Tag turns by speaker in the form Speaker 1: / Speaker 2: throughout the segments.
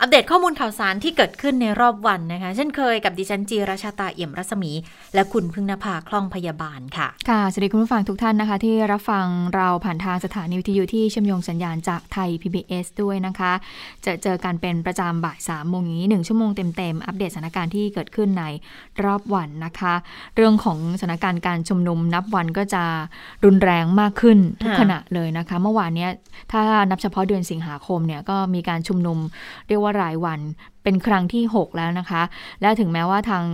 Speaker 1: อัปเดตข้อมูลข่าวสารที่เกิดขึ้นในรอบวันนะคะ เช่นเคยกับดิฉันจีราชาตาเอี่ยมรัศมี และคุณพึ่งนภาคล่องพยาบาลค่ะ
Speaker 2: ค่ะ สวัสดีคุณผู้ฟังทุกท่านนะคะ ที่รับฟังเราผ่านทางสถานีวิทยุที่เชื่อมโยงสัญญาณจากไทย PBS ด้วยนะคะ จะเจอกันเป็นประจำบ่ายสามโมงนี้หนึ่งชั่วโมงเต็มๆ อัปเดตสถานการณ์ที่เกิดขึ้นในรอบวันนะคะ เรื่องของสถานการณ์การชุมนุมนับวันก็จะรุนแรงมากขึ้นทุก
Speaker 1: ค่ะ
Speaker 2: ขณะเลยนะคะ เมื่อวานเนี้ยถ้านับเฉพาะเดือนสิงหาคมเนี่ยก็มีการชุมนุมเรียกว่ารายวันเป็นครั้งที่ 6 แล้วนะคะ และถึงแม้ว่าทาง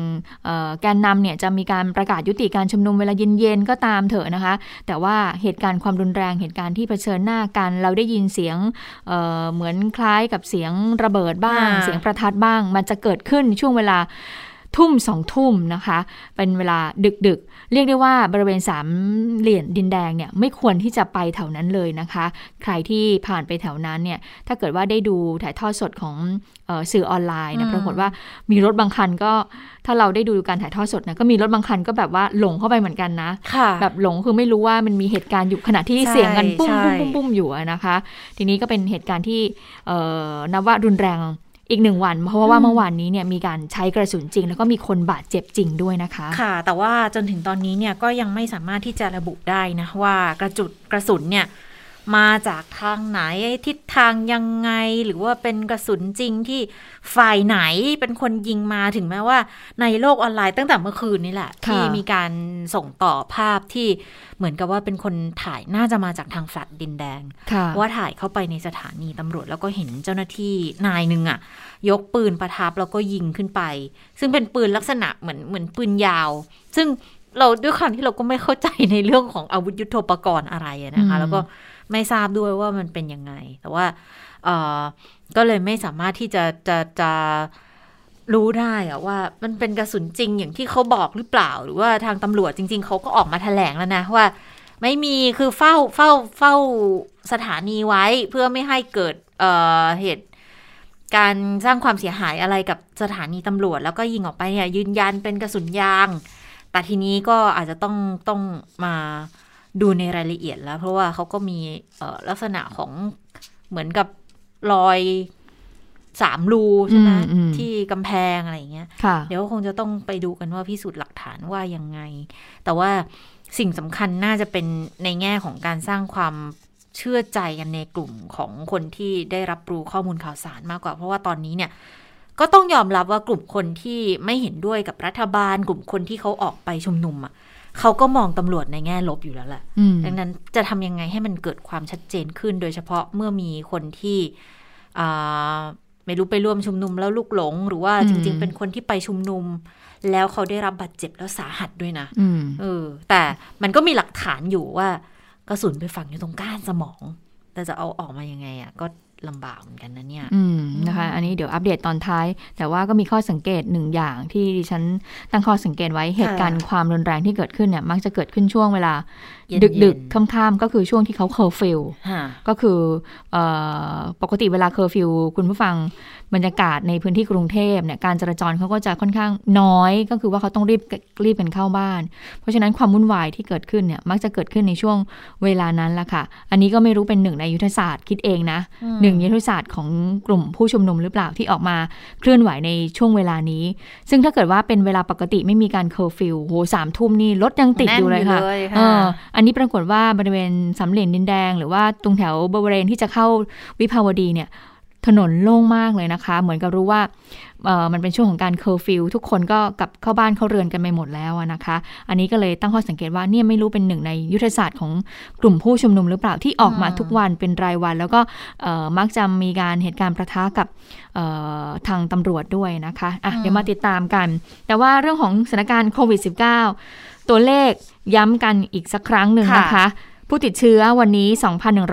Speaker 2: เอ่อแกนนำเนี่ยจะมีการประกาศยุติการชุมนุมเวลาเย็นๆก็ตามเถอะนะคะ แต่ว่าเหตุการณ์ความรุนแรงเหตุการณ์ที่เผชิญหน้ากัน เราได้ยินเสียงเอ่อเหมือนคล้ายกับเสียงระเบิดบ้าง
Speaker 1: อ่า
Speaker 2: เสียงประทัดบ้าง มันจะเกิดขึ้นช่วงเวลา ทุ่มสองทุ่มนะคะ เป็นเวลาดึกๆ เรียกได้ว่าบริเวณสามเหลี่ยมดินแดงเนี่ยไม่ควรที่จะไปแถวนั้นเลยนะคะ ใครที่ผ่านไปแถวนั้นเนี่ยถ้าเกิดว่าได้ดูถ่ายทอดสดของเออสื่อออนไลน์เนย
Speaker 1: อืม
Speaker 2: ปรากฏว่ามีรถบางคันก็ถ้าเราได้ดูการถ่ายทอดสดนะก็มีรถบางคันก็แบบว่าหลงเข้าไปเหมือนกันนะ
Speaker 1: ค่ะ
Speaker 2: แบบหลงคือไม่รู้ว่ามันมีเหตุการณ์อยู่ขณะที่
Speaker 1: ใช่
Speaker 2: เสียงกันปุ้ม
Speaker 1: ใช่
Speaker 2: ปุ้มปุ้มปุ้มอยู่อะนะคะ ทีนี้ก็เป็นเหตุการณ์ที่เอ่อนับว่ารุนแรง อีกหนึ่งวัน เพราะว่าเมื่อวานนี้เนี่ยมีการใช้กระสุนจริง แล้วก็มีคนบาดเจ็บจริงด้วยนะคะ
Speaker 1: ค่ะ แต่ว่าจนถึงตอนนี้เนี่ยก็ยังไม่สามารถที่จะระบุได้นะว่ากระจุดกระสุนเนี่ย มาจากทางไหนทิศทางยังไง หรือว่าเป็นกระสุนจริงที่ฝ่ายไหนเป็นคนยิงมาถึงแม้ว่า ในโลกออนไลน์ตั้งแต่เมื่อคืนนี่แหละ
Speaker 2: ค่ะ
Speaker 1: ที่มีการส่งต่อภาพที่เหมือนกับว่าเป็นคนถ่ายน่าจะมาจากทางแฟลตดินแดง
Speaker 2: ค่ะ
Speaker 1: ว่าถ่ายเข้าไปในสถานีตำรวจแล้วก็เห็นเจ้าหน้าที่นายหนึ่งอะยกปืนประทับแล้วก็ยิงขึ้นไป ซึ่งเป็นปืนลักษณะเหมือนเหมือนปืนยาว ซึ่งเราด้วยความที่เราก็ไม่เข้าใจในเรื่องของอาวุธยุโทโธปกรณ์อะไรอะนะคะ
Speaker 2: อืม
Speaker 1: แล้วก็ ไม่ทราบด้วยว่ามันเป็นยังไง แต่ว่าเออก็เลยไม่สามารถที่จะจะจะรู้ได้อะว่ามันเป็นกระสุนจริงอย่างที่เขาบอกหรือเปล่า หรือว่าทางตำรวจจริง ๆเขาก็ออกมาแถลงแล้วนะว่า ไม่มีคือเฝ้าเฝ้าเฝ้าสถานีไว้เพื่อไม่ให้เกิดเอ่อเหตุการสร้างความเสียหายอะไรกับสถานีตำรวจ แล้วก็ยิงออกไปเนี่ยยืนยันเป็นกระสุนยาง แต่ทีนี้ก็อาจจะต้องต้องมา ดูในรายละเอียดแล้ว เพราะว่าเขาก็มีเอ่อลักษณะของเหมือนกับรอยสามรูใช่ไหม
Speaker 2: อืมอืม
Speaker 1: ที่กำแพงอะไรอย่างเงี้ย
Speaker 2: ค่ะ
Speaker 1: เดี๋ยวคงจะต้องไปดูกันว่าพิสูจน์หลักฐานว่ายังไง แต่ว่าสิ่งสำคัญน่าจะเป็นในแง่ของการสร้างความเชื่อใจกันในกลุ่มของคนที่ได้รับรู้ข้อมูลข่าวสารมากกว่า เพราะว่าตอนนี้เนี่ย ก็ต้องยอมรับว่ากลุ่มคนที่ไม่เห็นด้วยกับรัฐบาล กลุ่มคนที่เขาออกไปชุมนุมอะ เขาก็มองตำรวจในแง่ลบอยู่แล้วแหละ
Speaker 2: อืม
Speaker 1: ดังนั้นจะทำยังไงให้มันเกิดความชัดเจนขึ้น โดยเฉพาะเมื่อมีคนที่อ่าไม่รู้ไปร่วมชุมนุมแล้วลูกหลง หรือว่า
Speaker 2: อืม
Speaker 1: จริง ๆ เป็นคนที่ไปชุมนุม แล้วเขาได้รับบาดเจ็บแล้วสาหัสด้วยนะ
Speaker 2: อืม
Speaker 1: เออ แต่มันก็มีหลักฐานอยู่ว่ากระสุนไปฝังอยู่ตรงก้านสมอง แต่จะเอาออกมายังไงอะก็ ลำบากเหมือนกันนะเนี่ย
Speaker 2: อืมนะคะ อันนี้เดี๋ยวอัปเดตตอนท้าย แต่ว่าก็มีข้อสังเกตหนึ่งอย่างที่ดิฉันตั้งข้อสังเกตไว้เหตุการณ์ความรุนแรงที่เกิดขึ้นเนี่ย มักจะเกิดขึ้นช่วงเวลา
Speaker 1: เย็นๆ
Speaker 2: ดึกๆค่ำๆก็คือช่วงที่เขาเคอร์ฟิว
Speaker 1: ฮะ
Speaker 2: ก็คือเออปกติเวลาเคอร์ฟิวคุณผู้ฟังบรรยากาศในพื้นที่กรุงเทพเนี่ยการจราจรเขาก็จะค่อนข้างน้อย ก็คือว่าเขาต้องรีบรีบกันเข้าบ้าน เพราะฉะนั้นความวุ่นวายที่เกิดขึ้นเนี่ยมักจะเกิดขึ้นในช่วงเวลานั้นละค่ะ อันนี้ก็ไม่รู้เป็นหนึ่งในยุทธศาสตร์คิดเองนะ
Speaker 1: อืม
Speaker 2: หนึ่งยุทธศาสตร์ของกลุ่มผู้ชุมนุมหรือเปล่าที่ออกมาเคลื่อนไหวในช่วงเวลานี้ ซึ่งถ้าเกิดว่าเป็นเวลาปกติไม่มีการเคอร์ฟิวโหสามทุ่มนี่รถยังติดอยู่เลยค่ะ
Speaker 1: แน่นี่เลยค่ะ
Speaker 2: เอออันนี้ปรากฏว่าบริเวณสามเหลี่ยมดินแดง หรือว่าตรงแถวบริเวณที่จะเข้าวิภาวดีเนี่ยถนนโล่งมากเลยนะคะ เหมือนกับรู้ว่าเออมันเป็นช่วงของการเคอร์ฟิวทุกคนก็กลับเข้าบ้านเข้าเรือนกันไปหมดแล้วนะคะ อันนี้ก็เลยตั้งข้อสังเกตว่าเนี่ยไม่รู้เป็นหนึ่งในยุทธศาสตร์ของกลุ่มผู้ชุมนุมหรือเปล่าที่ออกมาทุกวันเป็นรายวัน แล้วก็มักจะมีการเหตุการณ์ประทะกับทางตำรวจด้วยนะคะอะเดี๋ยวมาติดตามกัน แต่ว่าเรื่องของสถานการณ์โควิด -19 ตัวเลข ย้ำกันอีกสักครั้งหนึ่งนะคะ
Speaker 1: ค่ะ
Speaker 2: ผู้ติดเชื้อวันนี้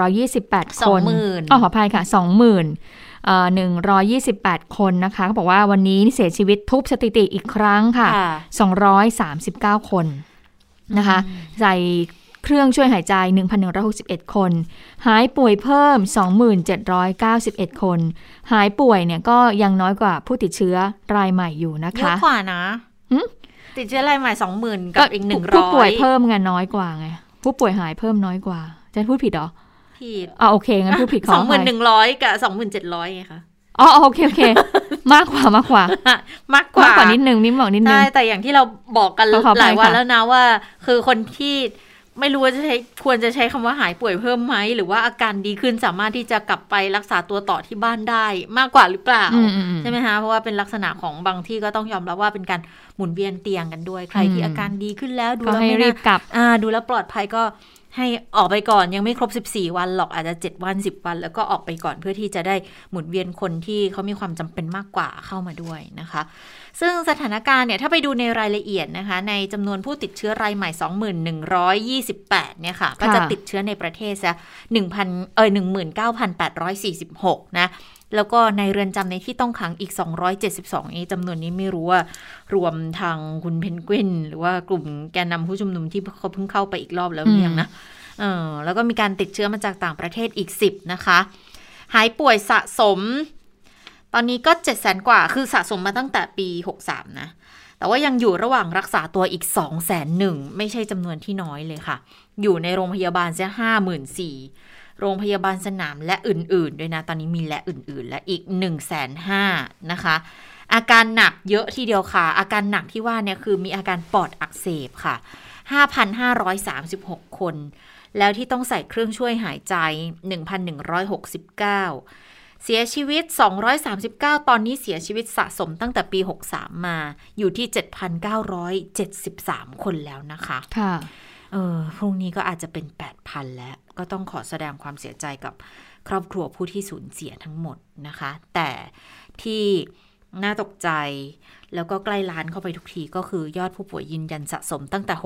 Speaker 2: 2,128 คน
Speaker 1: 20,000
Speaker 2: อ๋อขออภัยค่ะ 20,000เอ่อ128 คนนะคะเขาบอกว่าวันนี้เสียชีวิตทุบสถิติอีกครั้งค่ะ
Speaker 1: ค่ะ
Speaker 2: 239 คนนะคะใส่เครื่องช่วยหายใจ 1,161 คน หายป่วยเพิ่ม 2,791 คน หายป่วยเนี่ยก็ยังน้อยกว่าผู้ติดเชื้อรายใหม่อยู่นะ
Speaker 1: เยอะ
Speaker 2: คะ
Speaker 1: กว่านะ
Speaker 2: หึ
Speaker 1: ติดเชื้อรายใหม่สองหมื่นกับอีกหนึ่งร้อย
Speaker 2: ผู้ป่วยเพิ่มไงน้อยกว่าไงผู้ป่วยหายเพิ่มน้อยกว่าจะพูดผิดเหรอ
Speaker 1: ผิด
Speaker 2: อ่าโอเคงั้นพูดผิดข
Speaker 1: ส
Speaker 2: อ
Speaker 1: องหมื่น
Speaker 2: อภัย
Speaker 1: หนึ่งร้อยกับสองหมื่นเจ็ดร้อยไงคะ
Speaker 2: อ๋อโอเคโอเค มากกว่ามากกว่า
Speaker 1: มากกว่ามา
Speaker 2: กกว่านิดนึงมิ้มบอกนิดนึ
Speaker 1: ใช่
Speaker 2: ง
Speaker 1: แต่อย่างที่เราบอกกัน
Speaker 2: ขอขออภัย
Speaker 1: หลายวัน
Speaker 2: ค่ะ
Speaker 1: แล้วนะว่า คือคนที่ ไม่รู้ว่าจะใช้ควรจะใช้คำว่าหายป่วยเพิ่มไหม หรือว่าอาการดีขึ้นสามารถที่จะกลับไปรักษาตัวต่อที่บ้านได้มากกว่าหรือเปล่า
Speaker 2: อืมอืมอืม
Speaker 1: ใช่ไหมคะเพราะว่าเป็นลักษณะของบางที่ก็ต้องยอมรับว่าเป็นการหมุนเวียนเตียงกันด้วย ใครที่
Speaker 2: อืม
Speaker 1: อาการดีขึ้นแล้วดู
Speaker 2: ก็
Speaker 1: แล้ว
Speaker 2: ให้
Speaker 1: ไม่
Speaker 2: รี
Speaker 1: น่า
Speaker 2: บกลับ
Speaker 1: อ่าดูแล้วปลอดภัยก็ ให้ออกไปก่อนยังไม่ครบ 14 วันหรอกอาจจะ 7 วัน 10 วัน แล้วก็ออกไปก่อนเพื่อที่จะได้หมุนเวียนคนที่เขามีความจำเป็นมากกว่าเข้ามาด้วยนะคะ ซึ่งสถานการณ์เนี่ยถ้าไปดูในรายละเอียดนะคะ ในจำนวนผู้ติดเชื้อรายใหม่2128 เนี่ยค่ะ ก็จะติดเชื้อในประเทศซะ1,000เออ19,846 นะ แล้วก็ในเรือนจำในที่ต้องขังอีก 272นี้จำนวนนี้ไม่รู้ว่ารวมทางคุณเพนกวิน หรือว่ากลุ่มแกนนำผู้ชุมนุมที่เขาเพิ่งเข้าไปอีกรอบแล้วหรือยังนะเออแล้วก็มีการติดเชื้อมาจากต่างประเทศอีก 10 นะคะ หายป่วยสะสม ตอนนี้ก็7 0 0 0 0 0กว่า คือสะสมมาตั้งแต่ปี 63 นะ แต่ว่ายังอยู่ระหว่างรักษาตัวอีก 2 0 0 0 0 0 ไม่ใช่จำนวนที่น้อยเลยค่ะ อยู่ในโรงพยาบาลเสียห้าหมื่นสี่ โรงพยาบาลสนามและอื่น ๆ ด้วยนะ ตอนนี้มีและอื่น ๆ และอีก1นึ่งแสนห้านะคะ อาการหนักเยอะทีเดียวค่ะ อาการหนักที่ว่าเนี่ยคือมีอาการปอดอักเสบค่ะ 5,536 คน แล้วที่ต้องใส่เครื่องช่วยหายใจ 1,169เสียชีวิต 239 ตอนนี้เสียชีวิตสะสมตั้งแต่ปี 63 มา อยู่ที่ 7,973 คนแล้วนะคะ
Speaker 2: ค่ะ
Speaker 1: เออพรุ่งนี้ก็อาจจะเป็น 8,000 แล้ว ก็ต้องขอแสดงความเสียใจกับครอบครัวผู้ที่สูญเสียทั้งหมดนะคะ แต่ที่น่าตกใจ แล้วก็ใกล้ล้านเข้าไปทุกทีก็คือยอดผู้ป่วยยืนยันสะสมตั้งแต่ 63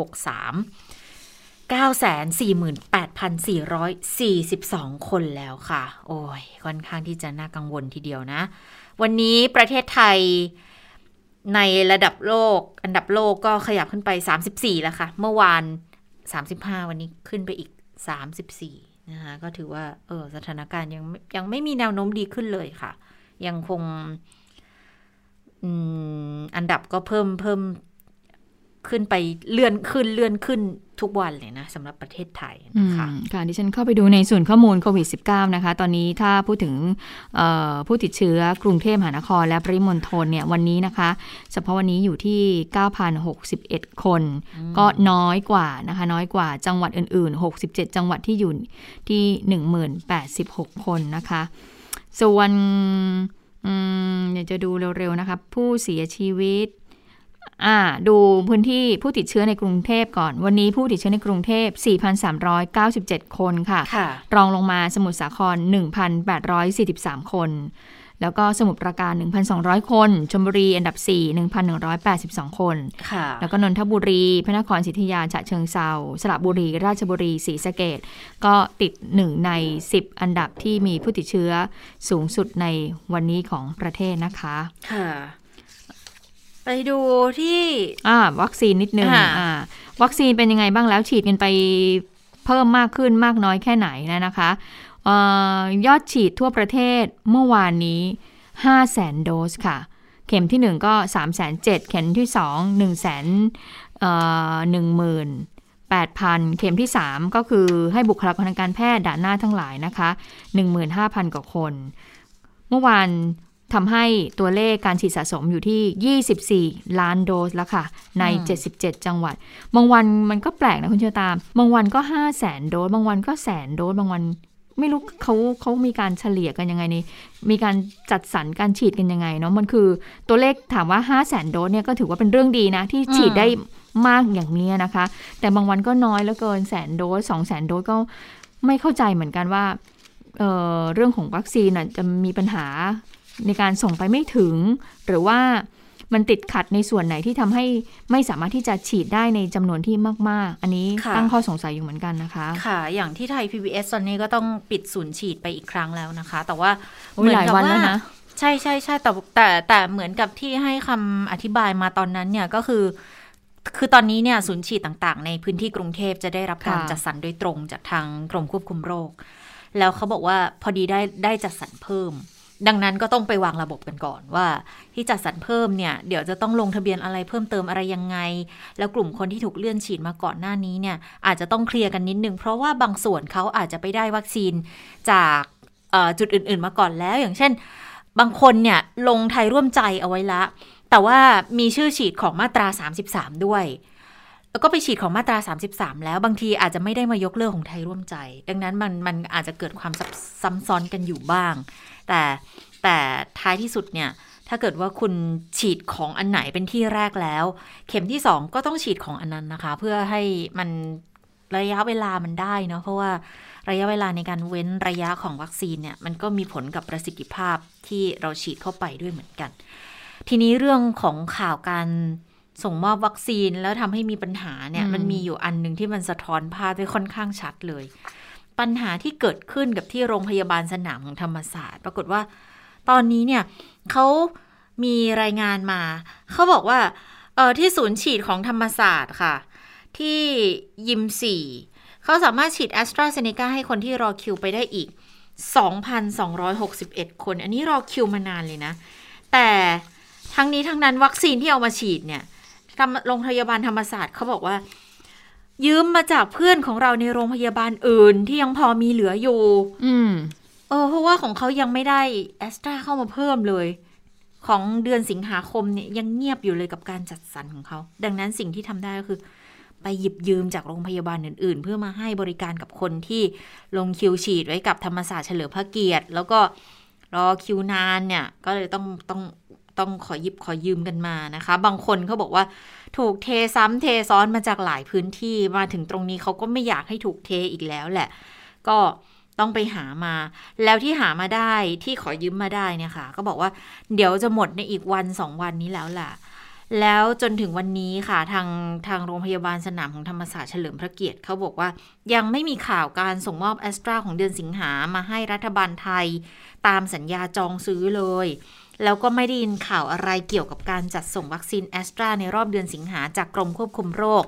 Speaker 1: 948,442 คนแล้วค่ะ โอ้ย ค่อนข้างที่จะน่ากังวลทีเดียวนะ วันนี้ประเทศไทยในระดับโลก อันดับโลกก็ขยับขึ้นไป 34 แล้วค่ะ เมื่อวาน 35 วันนี้ขึ้นไปอีก 34 นะคะก็ถือว่าเออสถานการณ์ยังยังไม่มีแนวโน้มดีขึ้นเลยค่ะ ยังคงอันดับก็เพิ่มเพิ่ม ขึ้นไปเลื่อนขึ้นเลื่อนขึ้นทุกวันเลยนะสำหรับประเทศไทยนะคะ
Speaker 2: ค่ะดิฉันเข้าไปดูในส่วนข้อมูลโควิด -19 นะคะ ตอนนี้ถ้าพูดถึงผู้ติดเชื้อกรุงเทพมหานครและปริมณฑลเนี่ยวันนี้นะคะ เฉพาะวันนี้อยู่ที่ 9,061 คน ก็น้อยกว่านะคะ น้อยกว่าจังหวัดอื่น ๆ 67 จังหวัดที่อยู่ที่ 1,086 คนนะคะ ส่วนอืมเดี๋ยวจะดูเร็ว ๆ นะคะ ผู้เสียชีวิต อ่าดูพื้นที่ผู้ติดเชื้อในกรุงเทพก่อน วันนี้ผู้ติดเชื้อในกรุงเทพ 4,397 คนค่ะ
Speaker 1: ค่ะ
Speaker 2: รองลงมาสมุทรสาคร 1,843 คน แล้วก็สมุทรปราการ 1,200 คนชลบุรีอันดับ 4 1,182 คน
Speaker 1: ค่ะ
Speaker 2: แล้วก็นนทบุรี พระนครศรีอยุธยาฉะเชิงเซาสระบุรี ราชบุรีศรีสะเกดก็ติด 1 ใน 10 อันดับที่มีผู้ติดเชื้อสูงสุดในวันนี้ของประเทศนะคะ
Speaker 1: ค่ะ ไปดูที่
Speaker 2: อ่าวัคซีนนิดนึง
Speaker 1: ค่ะ
Speaker 2: อ่าวัคซีนเป็นยังไงบ้างแล้วฉีดกันไปเพิ่มมากขึ้นมากน้อยแค่ไหนนะนะคะเออยอดฉีดทั่วประเทศเมื่อวานนี้ 5 0 0แสนโดสค่ะ เข็มที่ 1 ก็ 3 7 0 0 0เข็มที่ 2 1 0 0 0 0เอ่อ18,000 เข็มที่ 3 ก็คือให้บุคลากรทางการแพทย์ด่านหน้าทั้งหลายนะคะ 15,000 กว่าคน เมื่อวาน ทำให้ตัวเลขการฉีดสะสมอยู่ที่ 24 ล้านโดสแล้วค่ะ ใน
Speaker 1: อืม
Speaker 2: 77 จังหวัด บางวันมันก็แปลกนะคุณเชอตาม บางวันก็ 5 0 0แสนโดส บางวันก็แสนโดส บางวันไม่รู้เขาเขามีการเฉลี่ยกันยังไงนี่มีการจัดสรรการฉีดกันยังไงเนาะมันคือตัวเลขถามว่า 5 0 0แสนโดสเนี่ยก็ถือว่าเป็นเรื่องดีนะ ที่ฉีดได้มากอย่างนี้นะคะ แต่บางวันก็น้อยแล้วเกินแสนโดสสองแสนโดสก็ไม่เข้าใจเหมือนกันว่าเอ่อเรื่องของวัคซีนน่ะจะมีปัญหา ในการส่งไปไม่ถึง หรือว่ามันติดขัดในส่วนไหนที่ทำให้ไม่สามารถที่จะฉีดได้ในจำนวนที่มาก ๆ อันนี้
Speaker 1: ค่ะ
Speaker 2: ตั้งข้อสงสัยอยู่เหมือนกันนะคะ
Speaker 1: ค่ะ อย่างที่ไทย PBS ตอนนี้ก็ต้องปิดศูนย์ฉีดไปอีกครั้งแล้วนะคะ แต่ว่า
Speaker 2: โอ้ยหลายวันแล้วนะ
Speaker 1: ใช่ใช่ใช่แต่แต่แต่เหมือนกับที่ให้คำอธิบายมาตอนนั้นเนี่ยก็คือคือตอนนี้เนี่ยศูนย์ฉีดต่างๆ ในพื้นที่กรุงเทพจะได้รับการ
Speaker 2: ค่ะ
Speaker 1: จัดสรรโดยตรงจากทางกรมควบคุมโรค แล้วเขาบอกว่าพอดีได้ได้จัดสรรเพิ่ม ดังนั้นก็ต้องไปวางระบบกันก่อนว่า ที่จัดสรรเพิ่มเนี่ยเดี๋ยวจะต้องลงทะเบียนอะไรเพิ่มเติมอะไรยังไง แล้วกลุ่มคนที่ถูกเลื่อนฉีดมาก่อนหน้านี้เนี่ยอาจจะต้องเคลียร์กันนิดนึง เพราะว่าบางส่วนเขาอาจจะไปได้วัคซีนจากจุดอื่น ๆมาก่อนแล้ว อย่างเช่น บางคนเนี่ยลงไทยร่วมใจเอาไว้ละ แต่ว่ามีชื่อฉีดของมาตรา 33 ด้วย แล้วก็ไปฉีดของมาตรา 33 แล้วบางทีอาจจะไม่ได้มายกเลิกของไทยร่วมใจ ดังนั้นมันมันอาจจะเกิดความซับซ้ำซ้อนกันอยู่บ้าง แต่แต่ท้ายที่สุดเนี่ยถ้าเกิดว่าคุณฉีดของอันไหนเป็นที่แรกแล้ว เข็มที่ 2 ก็ต้องฉีดของอันนั้นนะคะ เพื่อให้มันระยะเวลามันได้เนาะเพราะว่าระยะเวลาในการเว้นระยะของวัคซีนเนี่ยมันก็มีผลกับประสิทธิภาพที่เราฉีดเข้าไปด้วยเหมือนกัน ทีนี้เรื่องของข่าวการ ส่งมอบวัคซีนแล้วทำให้มีปัญหาเนี่ย
Speaker 2: อืม
Speaker 1: มันมีอยู่อันหนึ่งที่มันสะท้อนภาพได้ค่อนข้างชัดเลย ปัญหาที่เกิดขึ้นกับที่โรงพยาบาลสนามของธรรมศาสตร์ ปรากฏว่า ตอนนี้เนี่ยเขามีรายงานมา เขาบอกว่าเออที่ศูนย์ฉีดของธรรมศาสตร์ค่ะ ที่ยิมสี่เขาสามารถฉีดแอสตราเซเนกาให้คนที่รอคิวไปได้อีก 2,261 คน อันนี้รอคิวมานานเลยนะ แต่ทั้งนี้ทั้งนั้นวัคซีนที่เอามาฉีดเนี่ยทำ โรงพยาบาลธรรมศาสตร์เขาบอกว่า ยืมมาจากเพื่อนของเราในโรงพยาบาลอื่นที่ยังพอมีเหลืออยู่
Speaker 2: อืม
Speaker 1: เออ เพราะว่าของเขายังไม่ได้แอสตราเข้ามาเพิ่มเลย ของเดือนสิงหาคมเนี่ยยังเงียบอยู่เลยกับการจัดสรรของเขา ดังนั้นสิ่งที่ทำได้ก็คือ ไปหยิบยืมจากโรงพยาบาลอื่น ๆ เพื่อมาให้บริการกับคนที่ลงคิวฉีดไว้กับธรรมศาสตร์เฉลิมพระเกียรติ แล้วก็รอคิวนานเนี่ย ก็เลยต้องต้อง ต้องขอหยิบขอยืมกันมานะคะ บางคนเขาบอกว่าถูกเทซ้ำเทซ้อนมาจากหลายพื้นที่มาถึงตรงนี้เขาก็ไม่อยากให้ถูกเทอีกแล้วแหละ ก็ต้องไปหามา แล้วที่หามาได้ที่ขอยืมมาได้เนี่ยค่ะ ก็บอกว่าเดี๋ยวจะหมดในอีกวันสองวันนี้แล้วล่ะ แล้วจนถึงวันนี้ค่ะทางทางโรงพยาบาลสนามของธรรมศาสตร์เฉลิมพระเกียรติเขาบอกว่า ยังไม่มีข่าวการส่งมอบแอสตราของเดือนสิงหามาให้รัฐบาลไทย ตามสัญญาจองซื้อเลย แล้วก็ไม่ได้ยินข่าวอะไรเกี่ยวกับการจัดส่งวัคซีนแอสตราในรอบเดือนสิงหาจากกรมควบคุมโรค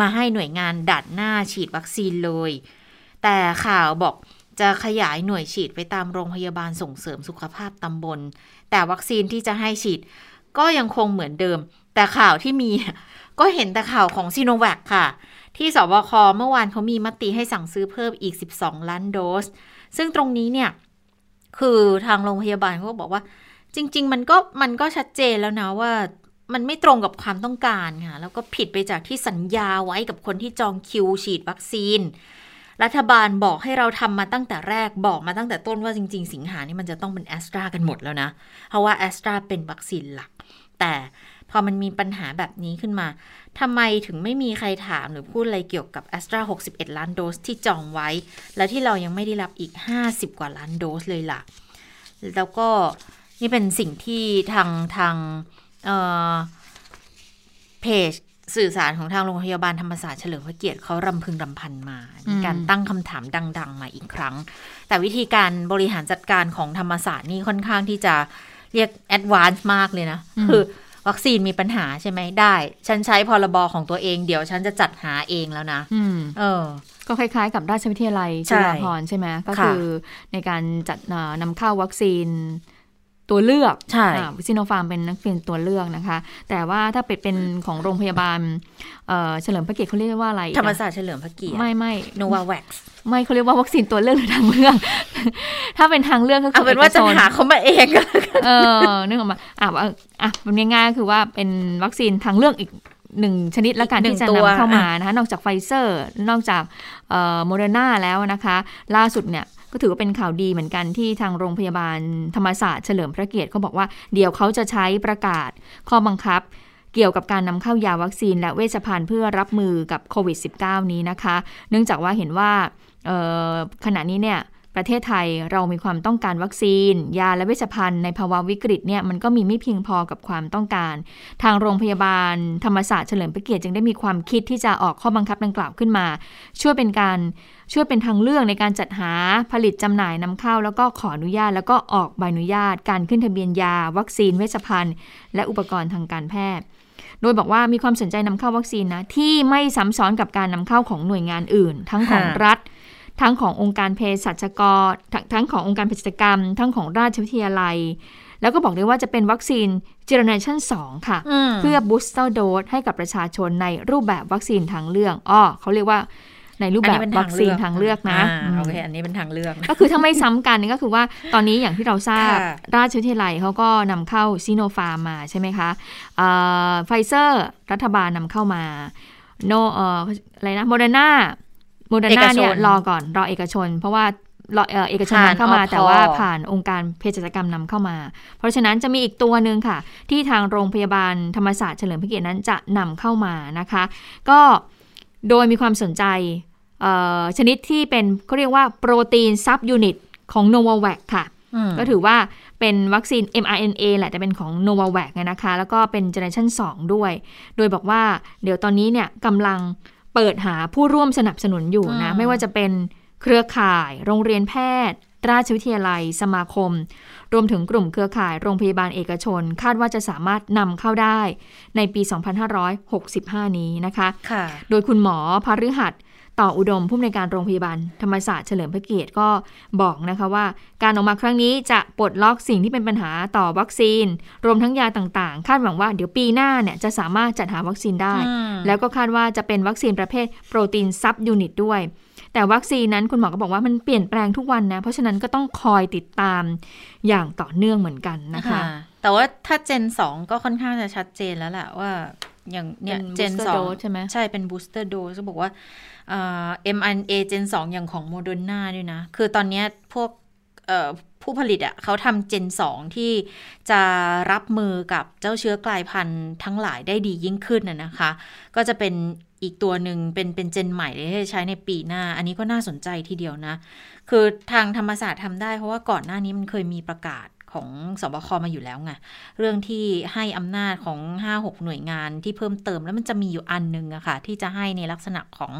Speaker 1: มาให้หน่วยงานดัดหน้าฉีดวัคซีนเลย แต่ข่าวบอกจะขยายหน่วยฉีดไปตามโรงพยาบาลส่งเสริมสุขภาพตำบล แต่วัคซีนที่จะให้ฉีด ก็ยังคงเหมือนเดิม แต่ข่าวที่มีก็เห็นแต่ข่าวของซีโนแวคค่ะ ที่สบคเมื่อวานเขามีมติให้สั่งซื้อเพิ่มอีก 12 ล้านโดส ซึ่งตรงนี้เนี่ย คือทางโรงพยาบาลเขาก็บอกว่า จริง ๆ มันก็มันก็ชัดเจนแล้วนะว่ามันไม่ตรงกับความต้องการค่ะ แล้วก็ผิดไปจากที่สัญญาไว้กับคนที่จองคิวฉีดวัคซีน รัฐบาลบอกให้เราทำมาตั้งแต่แรกบอกมาตั้งแต่ต้นว่าจริง ๆ สิงหานี่มันจะต้องเป็นแอสตรากันหมดแล้วนะ เพราะว่าแอสตราเป็นวัคซีนหลัก แต่พอมันมีปัญหาแบบนี้ขึ้นมาทำไมถึงไม่มีใครถามหรือพูดอะไรเกี่ยวกับแอสตรา61 ล้านโดสที่จองไว้ และที่เรายังไม่ได้รับอีก 50 กว่าล้านโดสเลยล่ะ แล้วก็ นี่เป็นสิ่งที่ทางทางเอ่อเพจสื่อสารของทางโรงพยาบาลธรรมศาสตร์เฉลิมพระเกียรติเขารำพึงรำพันมา มีการตั้งคำถามดัง ๆ มาอีกครั้ง แต่วิธีการบริหารจัดการของธรรมศาสตร์นี่ค่อนข้างที่จะเรียก advance มากเลยนะ
Speaker 2: อืม
Speaker 1: คือวัคซีนมีปัญหาใช่ไหมได้ ฉันใช้พรบของตัวเอง เดี๋ยวฉันจะจัดหาเองแล้วนะ
Speaker 2: อืม
Speaker 1: เออ
Speaker 2: ก็คล้ายๆ กับราชวิทยาลัย
Speaker 1: ใช่
Speaker 2: จุฬาภรณ์ใช่ไหมก็
Speaker 1: ค่ะ
Speaker 2: คือในการจัดเอ่อนำเข้าวัคซีน ตัวเลือก
Speaker 1: ใช่
Speaker 2: ซิโนฟาร์มเป็นนักเรียนตัวเลือกนะคะ แต่ว่าถ้าเป็นเป็นของโรงพยาบาลเอ่อเฉลิมพระเกียรติเขาเรียกว่าอะไร
Speaker 1: ธรรม
Speaker 2: นะ
Speaker 1: ศาสตร์เฉลิมพระเกียรติ
Speaker 2: ไม่ไม่
Speaker 1: โนวาแว็กซ์
Speaker 2: ไม่เขาเรียกว่าวัคซีนตัวเลือกหรือทางเลือก ถ้าเป็นทางเลือกก็คื
Speaker 1: เอา
Speaker 2: อ
Speaker 1: เป็นว่า
Speaker 2: อก
Speaker 1: จะ
Speaker 2: ชน
Speaker 1: หาเขามาเองก็แล้วกัน
Speaker 2: เออนึกออกมาอะว่าอะมันง่ายๆก็คือว่าเป็นวัคซีนทางเลือกอีกหนึ่งชนิดละกัน
Speaker 1: อีกหนึ่ง
Speaker 2: ที่จะ
Speaker 1: ตัวนำ
Speaker 2: เข้ามานะคะนอกจากไฟเซอร์ นอกจากโมเดอร์นาแล้วนะคะ ล่าสุดเนี่ย ก็ถือว่าเป็นข่าวดีเหมือนกันที่ทางโรงพยาบาลธรรมศาสตร์เฉลิมพระเกียรติเขาบอกว่าเดี๋ยวเขาจะใช้ประกาศข้อบังคับ เกี่ยวกับการนำเข้ายาวัคซีนและเวชภัณฑ์เพื่อรับมือกับโควิด -19 นี้นะคะ เนื่องจากว่าเห็นว่าขณะนี้เนี่ยประเทศไทยเรามีความต้องการวัคซีน ยาและเวชภัณฑ์ในภาวะวิกฤตเนี่ยมันก็มีไม่เพียงพอกับความต้องการ ทางโรงพยาบาลธรรมศาสตร์เฉลิมพระเกียรติจึงได้มีความคิดที่จะออกข้อบังคับดังกล่าวขึ้นมา ช่วยเป็นการ ช่วยเป็นทางเลือกในการจัดหาผลิตจำหน่ายนำเข้า แล้วก็ขออนุญาต แล้วก็ออกใบอนุญาต การขึ้นทะเบียนยา วัคซีนเวชภัณฑ์ และอุปกรณ์ทางการแพทย์ โดยบอกว่ามีความสนใจนำเข้าวัคซีนนะที่ไม่ซ้ำซ้อนกับการนำเข้าของหน่วยงานอื่น ทั้งของ
Speaker 1: ค่ะ
Speaker 2: รัฐ ทั้งขององค์การเภสัชกรทั้งทั้งขององค์การเภสัชกรรม ทั้งของราชวิทยาลัยแล้วก็บอกด้วยว่าจะเป็นวัคซีน generation 2ค่ะเพื่อ booster dose ให้กับประชาชนในรูปแบบวัคซีนทางเลือกอ้อเขาเรียกว่า ในรูปแบบวัคซีนทางเลือกนะอืม
Speaker 1: โอเคอันนี้เป็นทางเลือก
Speaker 2: ก็คือถ้าไม่ซ้ำกันก็คือว่าตอนนี้อย่างที่เราทราบ
Speaker 1: ค่ะ
Speaker 2: ราชวิทยาลัยเขาก็นำเข้าซีโนฟาร์มมาใช่ไหมคะไฟเซอร์รัฐบาลนำเข้ามาโนเอ่ออะไรนะโมเดอร์นาโมเดอร์นาเนี่ยรอก่อนรอเอกชน เพราะว่ารอเอ่อเอกชนนำเข้ามาแต่ว่าผ่านองค์การเภสัชกรรมนำเข้ามา เพราะฉะนั้นจะมีอีกตัวหนึ่งค่ะ ที่ทางโรงพยาบาลธรรมศาสตร์เฉลิมพระเกียรตินั้นจะนำเข้ามานะคะ ก็โดยมีความสนใจเอ่อ ชนิดที่เป็นเขาเรียกว่าโปรตีนซับยูนิตของ n o v a v a x ค่ะ
Speaker 1: อืม
Speaker 2: ก็ถือว่าเป็นวัคซีน mRNA แหละแต่เป็นของ Novavax นะคะ แล้วก็เป็น generation 2 ด้วย โดยบอกว่าเดี๋ยวตอนนี้เนี่ยกำลังเปิดหาผู้ร่วมสนับสนุนอยู่นะ
Speaker 1: อืม
Speaker 2: ไม่ว่าจะเป็นเครือข่าย โรงเรียนแพทย์ ราชวิทยาลัย สมาคม รวมถึงกลุ่มเครือข่ายโรงพยาบาลเอกชน คาดว่าจะสามารถนำเข้าได้ในปี 2565 นี้นะคะ
Speaker 1: ค่ะ
Speaker 2: โดยคุณหมอพฤหัส ต่ออุดมผู้อำนวยการโรงพยาบาลธรรมศาสตร์เฉลิมพระเกียรติก็บอกนะคะว่า การออกมาครั้งนี้จะปลดล็อกสิ่งที่เป็นปัญหาต่อวัคซีน รวมทั้งยาต่างๆ คาดหวังว่าเดี๋ยวปีหน้าเนี่ยจะสามารถจัดหาวัคซีนได้
Speaker 1: อืม
Speaker 2: แล้วก็คาดว่าจะเป็นวัคซีนประเภทโปรตีนซับยูนิตด้วย แต่วัคซีนนั้นคุณหมอก็บอกว่ามันเปลี่ยนแปลงทุกวันนะ เพราะฉะนั้นก็ต้องคอยติดตามอย่างต่อเนื่องเหมือนกันนะคะ
Speaker 1: แต่ว่าถ้าเจนสองก็ค่อนข้างจะชัดเจนแล้วแหละว่าอย่างเนี่ย
Speaker 2: เป็น
Speaker 1: เจน
Speaker 2: booster
Speaker 1: สอง
Speaker 2: dose ใช่ไหม
Speaker 1: ใช่เป็น booster dose ก็บอกว่า เอ่อ mRNA เจนสองอย่างของโมเดอร์นาด้วยนะ คือตอนนี้พวกผู้ผลิตอะ่ะเขาทำเจนสองที่จะรับมือกับเจ้าเชื้อกลายพันธุ์ทั้งหลายได้ดียิ่งขึ้นน่ะนะคะ ก็จะเป็นอีกตัวหนึ่งเป็นเป็นเจนใหม่ที่จะใช้ในปีหน้า อันนี้ก็น่าสนใจทีเดียวนะ คือทางธรรมศาสตร์ทำได้เพราะว่าก่อนหน้านี้มันเคยมีประกาศ ของสบคมาอยู่แล้วไงเรื่องที่ให้อำนาจของ 5-6 หน่วยงานที่เพิ่มเติมแล้วมันจะมีอยู่อันหนึงอะค่ะ ที่จะให้ในลักษณะของ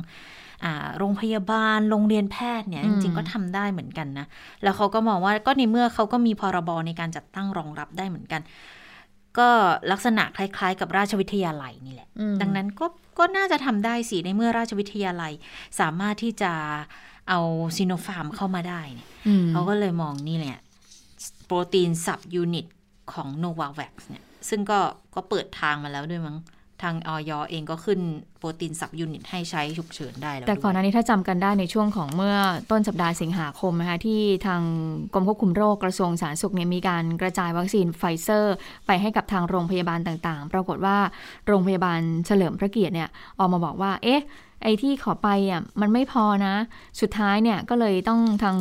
Speaker 1: อ่าโรงพยาบาลโรงเรียนแพทย์เนี่ย
Speaker 2: อื
Speaker 1: จ
Speaker 2: ม
Speaker 1: ริง ๆ ก็ทำได้เหมือนกันนะ แล้วเขาก็มองว่าก็ในเมื่อเขาก็มีพรบในการจัดตั้งรองรับได้เหมือนกัน ก็ลักษณะคล้าย ๆ กับราชวิทยาลัยนี่แหละ
Speaker 2: อืม
Speaker 1: ดังนั้นก็ก็น่าจะทำได้สิในเมื่อราชวิทยาลัย สามารถที่จะเอาซีโนฟาร์มเข้ามาได้เนี่ย
Speaker 2: อืม
Speaker 1: เขาก็เลยมองนี่แหละ โปรตีน subunit ของ Novavax เนี่ย ซึ่งก็ก็เปิดทางมาแล้วด้วยมั้ง ทางอย. เองก็ขึ้นโปรตีน subunit ให้ใช้ฉุกเฉินได้แล้ว
Speaker 2: แต่ก่อนหน้านี้ถ้าจำกันได้ในช่วงของเมื่อต้นสัปดาห์สิงหาคมนะคะที่ทางกรมควบคุมโรคกระทรวงสาธารณสุขเนี่ยมีการกระจายวัคซีนไฟเซอร์ ไปให้กับทางโรงพยาบาลต่างๆ ปรากฏว่าโรงพยาบาลเฉลิมพระเกียรติเนี่ยออกมาบอกว่า เอ๊ะไอ้ที่ขอไปอะมันไม่พอนะ สุดท้ายเนี่ยก็เลยต้องทาง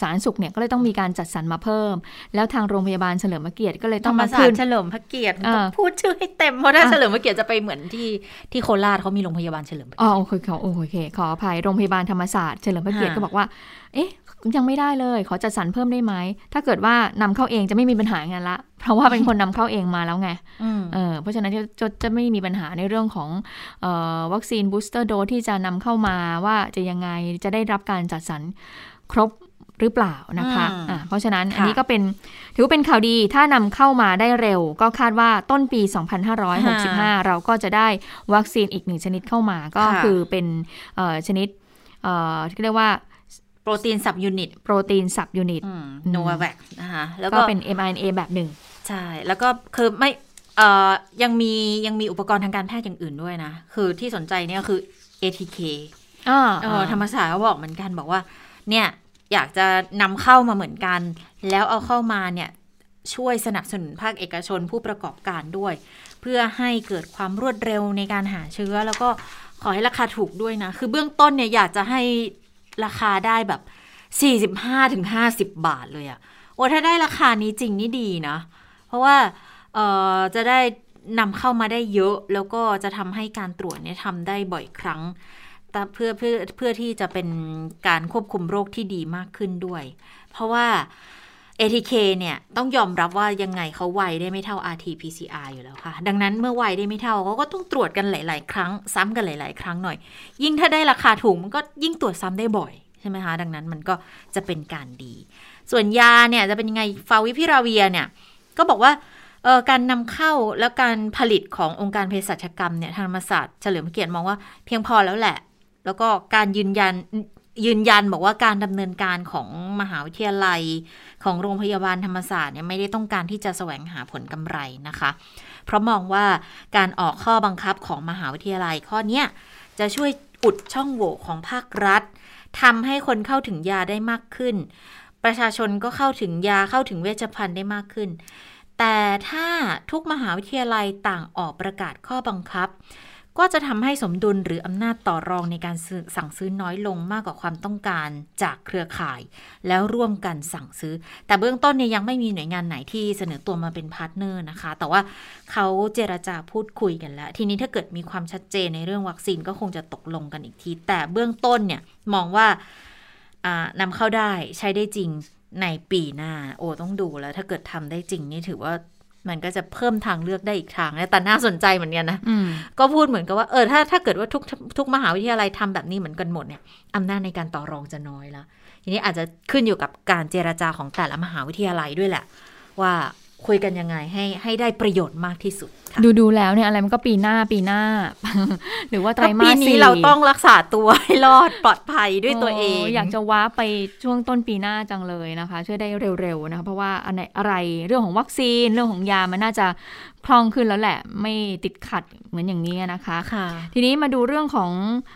Speaker 2: สาธารณสุขเนี่ยก็เลยต้องมีการจัดสรรมาเพิ่ม แล้วทางโรงพยาบาลเฉลิมพระเกียรติก็เลย
Speaker 1: ธ
Speaker 2: ต้
Speaker 1: ร
Speaker 2: อง
Speaker 1: รม
Speaker 2: มา
Speaker 1: ศาส
Speaker 2: คื
Speaker 1: ต
Speaker 2: น
Speaker 1: ร์เฉลิมพระเกียรติ
Speaker 2: เออ
Speaker 1: ต้องพูดชื่อให้เต็มเพราะถ้า
Speaker 2: อะ
Speaker 1: เฉลิมพระเกียรติจะไปเหมือนที่ที่โคราชเขามีโรงพยาบาลเฉลิมพระ
Speaker 2: อ๋
Speaker 1: เกี
Speaker 2: อย
Speaker 1: รติ
Speaker 2: โอเคขอโอเคขออภัยโรงพยาบาลธรรมศาสตร์เฉลิมพระเกียรติ
Speaker 1: ค่ะ
Speaker 2: ก็บอกว่า เอ๊ะยังไม่ได้เลย ขอจัดสรรเพิ่มได้ไหม ถ้าเกิดว่านำเข้าเองจะไม่มีปัญหาไงละ เพราะว่าเป็นคนนำเข้าเองมาแล้วไง
Speaker 1: อืม
Speaker 2: เออเพราะฉะนั้นจะจะจะไม่มีปัญหาในเรื่องของเออวัคซีนบูสเตอร์โดสที่จะนำเข้ามาว่าจะยังไงจะได้รับการจัดสรรครบ หรือเปล่านะคะ
Speaker 1: อืม
Speaker 2: อะเพราะฉะนั้น
Speaker 1: ค่ะ
Speaker 2: อันนี้ก็เป็นถือว่าเป็นข่าวดีถ้านำเข้ามาได้เร็ว ก็คาดว่าต้นปี 2565 เราก็จะได้วัคซีนอีกหนึ่งชนิดเข้ามาก็
Speaker 1: ค่ะ
Speaker 2: คือเป็นเอ่อชนิดเอ่อที่เรียกว่า
Speaker 1: โปรตีน subunit
Speaker 2: โปรตีน subunit Novavaxนะ
Speaker 1: คะแล้ว
Speaker 2: ก็
Speaker 1: ก็
Speaker 2: เป็น mRNA แบบหนึ่ง
Speaker 1: ใช่ แล้วก็คือไม่เอ่อยังมียังมีอุปกรณ์ทางการแพทย์อย่างอื่นด้วยนะ คือที่สนใจเนี่ยคือ ATK
Speaker 2: อ่า
Speaker 1: เออธรรมศาสตร์เขาบอกเหมือนกันบอกว่า เนี่ย อยากจะนำเข้ามาเหมือนกัน แล้วเอาเข้ามาเนี่ยช่วยสนับสนุนภาคเอกชนผู้ประกอบการด้วย เพื่อให้เกิดความรวดเร็วในการหาเชื้อ แล้วก็ขอให้ราคาถูกด้วยนะ คือเบื้องต้นเนี่ยอยากจะให้ราคาได้แบบ 45-50 บาทเลยอะโอ้ถ้าได้ราคานี้จริงนี่ดีนะ เพราะว่าเอ่อจะได้นำเข้ามาได้เยอะ แล้วก็จะทำให้การตรวจเนี่ยทำได้บ่อยครั้ง เพื่อเพื่อเพื่อที่จะเป็นการควบคุมโรคที่ดีมากขึ้นด้วย เพราะว่า ATK เนี่ยต้องยอมรับว่ายังไงเขาไวได้ไม่เท่า RT-PCR อยู่แล้วค่ะ ดังนั้นเมื่อไวได้ไม่เท่าเขาก็ต้องตรวจกันหลาย ๆ ครั้ง ซ้ำกันหลาย ๆ ครั้งหน่อย ยิ่งถ้าได้ราคาถูกมันก็ยิ่งตรวจซ้ำได้บ่อยใช่ไหมคะ ดังนั้นมันก็จะเป็นการดี ส่วนยาเนี่ยจะเป็นยังไงฟาวิพิราเวียเนี่ยก็บอกว่าออการนำเข้าและการผลิตขององค์การเภสัชกรรมเนี่ยทางธรรมศาสตร์เฉลิมเกียรติมองว่าเพียงพอแล้วแหละ แล้วก็การยืนยันยืนยันบอกว่าการดำเนินการของมหาวิทยาลัย ของโรงพยาบาลธรรมศาสตร์เนี่ยไม่ได้ต้องการที่จะแสวงหาผลกำไรนะคะ เพราะมองว่าการออกข้อบังคับของมหาวิทยาลัยข้อเนี้จะช่วยอุดช่องโหว่ของภาครัฐทำให้คนเข้าถึงยาได้มากขึ้น ประชาชนก็เข้าถึงยาเข้าถึงเวชภัณฑ์ได้มากขึ้น แต่ถ้าทุกมหาวิทยาลัยต่างออกประกาศข้อบังคับ ก็จะทำให้สมดุลหรืออำนาจต่อรองในการสั่งซื้อน้อยลงมากกว่าความต้องการจากเครือข่าย แล้วร่วมกันสั่งซื้อ แต่เบื้องต้นเนี่ยยังไม่มีหน่วยงานไหนที่เสนอตัวมาเป็น partner นะคะ แต่ว่าเขาเจรจาพูดคุยกันแล้ว ทีนี้ถ้าเกิดมีความชัดเจนในเรื่องวัคซีนก็คงจะตกลงกันอีกที แต่เบื้องต้นเนี่ยมองว่าอ่านำเข้าได้ใช้ได้จริงในปีหน้า โอ้ต้องดูแล้ว ถ้าเกิดทำได้จริงนี่ถือว่า มันก็จะเพิ่มทางเลือกได้อีกทางนะแต่น่าสนใจเหมือนกันนะ
Speaker 2: อืม
Speaker 1: ก็พูดเหมือนกับว่าเออถ้าถ้าเกิดว่าทุกทุกมหาวิทยาลัยทำแบบนี้เหมือนกันหมดเนี่ยอำนาจในการต่อรองจะน้อยแล้วทีนี้อาจจะขึ้นอยู่กับการเจรจาของแต่ละมหาวิทยาลัยด้วยแหละ ว่า คุยกันยังไงให้ให้ได้ประโยชน์มากที่สุดค่ะ
Speaker 2: ดูดูแล้วเนี่ยอะไรมันก็ปีหน้าปีหน้า หรือว่าไตร
Speaker 1: ก็
Speaker 2: มา
Speaker 1: ปี
Speaker 2: ส
Speaker 1: นี้
Speaker 2: สี่
Speaker 1: เราต้องรักษาตัวให้รอดปลอดภัยด้วยตัวเอง
Speaker 2: โอยากจะว้าไปช่วงต้นปีหน้าจังเลยนะคะ ช่วยได้เร็วๆนะคะเพราะว่าอันไหนอะไรเรื่องของวัคซีนเรื่องของยามันน่าจะคล่องขึ้นแล้วแหละ ไม่ติดขัดเหมือนอย่างนี้นะคะ
Speaker 1: ค่ะ
Speaker 2: ทีนี้มาดูเรื่องของ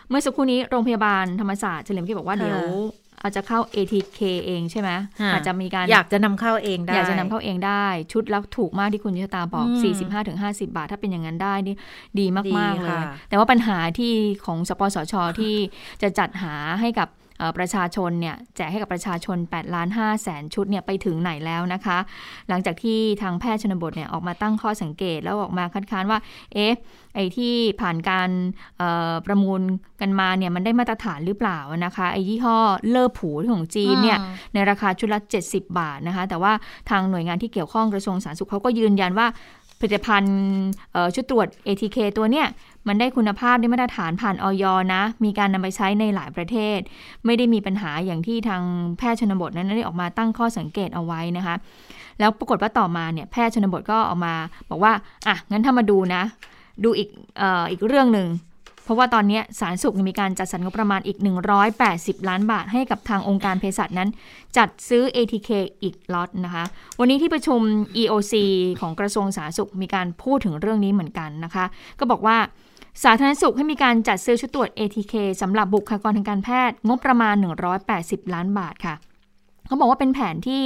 Speaker 2: เมื่อสักครู่นี้โรงพยาบาลธรรมศาสตร์เฉลิมพระเกียรติบอกว่า
Speaker 1: ค่ะ
Speaker 2: เดี๋ยว อาจจะเข้า ATK เองใช่ไหม
Speaker 1: ค่ะ
Speaker 2: อาจจะมีการ
Speaker 1: อยากจะนำเข้าเองได้
Speaker 2: อยากจะนำเข้าเองได้ ชุดแล้วถูกมากที่คุณชะตาบอก
Speaker 1: อืม
Speaker 2: 45-50 บาท ถ้าเป็นอย่างนั้นได้นี่ดีมาก
Speaker 1: ดี
Speaker 2: ๆเลย
Speaker 1: ค่ะ
Speaker 2: แต่ว่าปัญหาที่ของสปสชที่จะจัดหาให้กับเอ่อ ประชาชนเนี่ยแจกให้กับประชาชน8ล้าน5แสนชุดเนี่ยไปถึงไหนแล้วนะคะ หลังจากที่ทางแพทย์ชนบทเนี่ยออกมาตั้งข้อสังเกตแล้วออกมาคัดค้านว่า เอ๊ะไอ้ที่ผ่านการเอ่อประมูลกันมาเนี่ยมันได้มาตรฐานหรือเปล่านะคะไอ้ยี่ห้อเลอผูของจีนเนี่ยในราคาชุดละ 70 บาทนะคะ แต่ว่าทางหน่วยงานที่เกี่ยวข้องกระทรวงสาธารณสุขเขาก็ยืนยันว่าผลิตภัณฑ์เอ่อชุดตรวจ ATK ตัวเนี้ย มันได้คุณภาพได้มาตรฐานผ่านออยนะ มีการนำไปใช้ในหลายประเทศ ไม่ได้มีปัญหาอย่างที่ทางแพทย์ชนบทนั้นได้ออกมาตั้งข้อสังเกตเอาไว้นะคะ แล้วปรากฏว่าต่อมาเนี่ยแพทย์ชนบทก็ออกมา บอกว่าอะงั้นถ้ามาดูนะ ดูอีกเอ่ออีกเรื่องหนึ่งเพราะว่าตอนนี้สารสุขมีการจัดสรรงบประมาณอีก 180 ล้านบาทให้กับทางองค์การเภสัชนั้น จัดซื้อ ATK อีกล็อตนะคะ วันนี้ที่ประชุม EOC ของกระทรวงสาธารณสุขมีการพูดถึงเรื่องนี้เหมือนกันนะคะ ก็บอกว่า สาธารณสุขให้มีการจัดซื้อชุดตรวจ ATK สำหรับบุคลากรทางการแพทย์ งบประมาณ 180 ล้านบาทค่ะ เขาบอกว่าเป็นแผนที่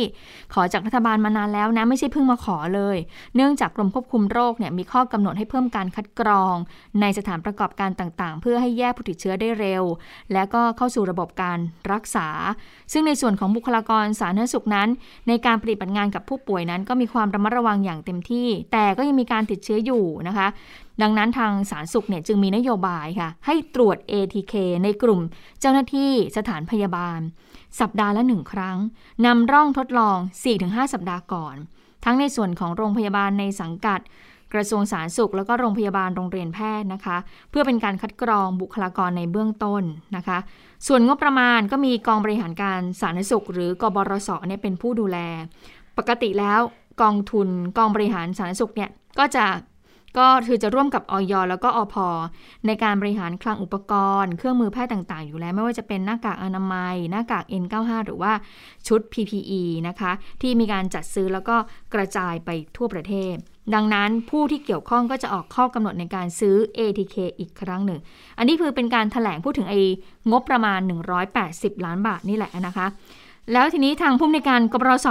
Speaker 2: ขอจากรัฐบาลมานานแล้วนะ ไม่ใช่เพิ่งมาขอเลย เนื่องจากกรมควบคุมโรคเนี่ยมีข้อกำหนดให้เพิ่มการคัดกรอง ในสถานประกอบการต่างๆ เพื่อให้แยกผู้ติดเชื้อได้เร็ว และก็เข้าสู่ระบบการรักษา ซึ่งในส่วนของบุคลากรสาธารณสุขนั้น ในการปฏิบัติงานกับผู้ป่วยนั้น ก็มีความระมัดระวังอย่างเต็มที่ แต่ก็ยังมีการติดเชื้ออยู่นะคะ ดังนั้นทางสาธารณสุขเนี่ยจึงมีนโยบายค่ะให้ตรวจ ATK ในกลุ่มเจ้าหน้าที่สถานพยาบาล สัปดาห์ละหนึ่งครั้งนำร่องทดลอง 4-5 สัปดาห์ก่อน ทั้งในส่วนของโรงพยาบาลในสังกัด กระทรวงสาธารณสุข แล้วก็โรงพยาบาลโรงเรียนแพทย์นะคะ เพื่อเป็นการคัดกรองบุคลากรในเบื้องต้นนะคะ ส่วนงบประมาณก็มีกองบริหารการสาธารณสุข หรือกบรสเนี่ยเป็นผู้ดูแล ปกติแล้วกองทุนกองบริหารสาธารณสุขเนี่ยก็จะ ก็คือจะร่วมกับออยแล้วก็อพในการบริหารคลังอุปกรณ์ เครื่องมือแพทย์ต่าง ๆ อยู่แล้ว ไม่ว่าจะเป็นหน้ากากอนามัย หน้ากาก N95 หรือว่าชุด PPE นะคะ ที่มีการจัดซื้อแล้วก็กระจายไปทั่วประเทศ ดังนั้นผู้ที่เกี่ยวข้องก็จะออกข้อกำหนดในการซื้อ ATK อีกครั้งหนึ่ง อันนี้คือเป็นการถแถลงพูดถึงไอ้งบประมาณ 180 ล้านบาทนี่แหละนะคะ แล้วทีนี้ทางผู้อำนการกบรส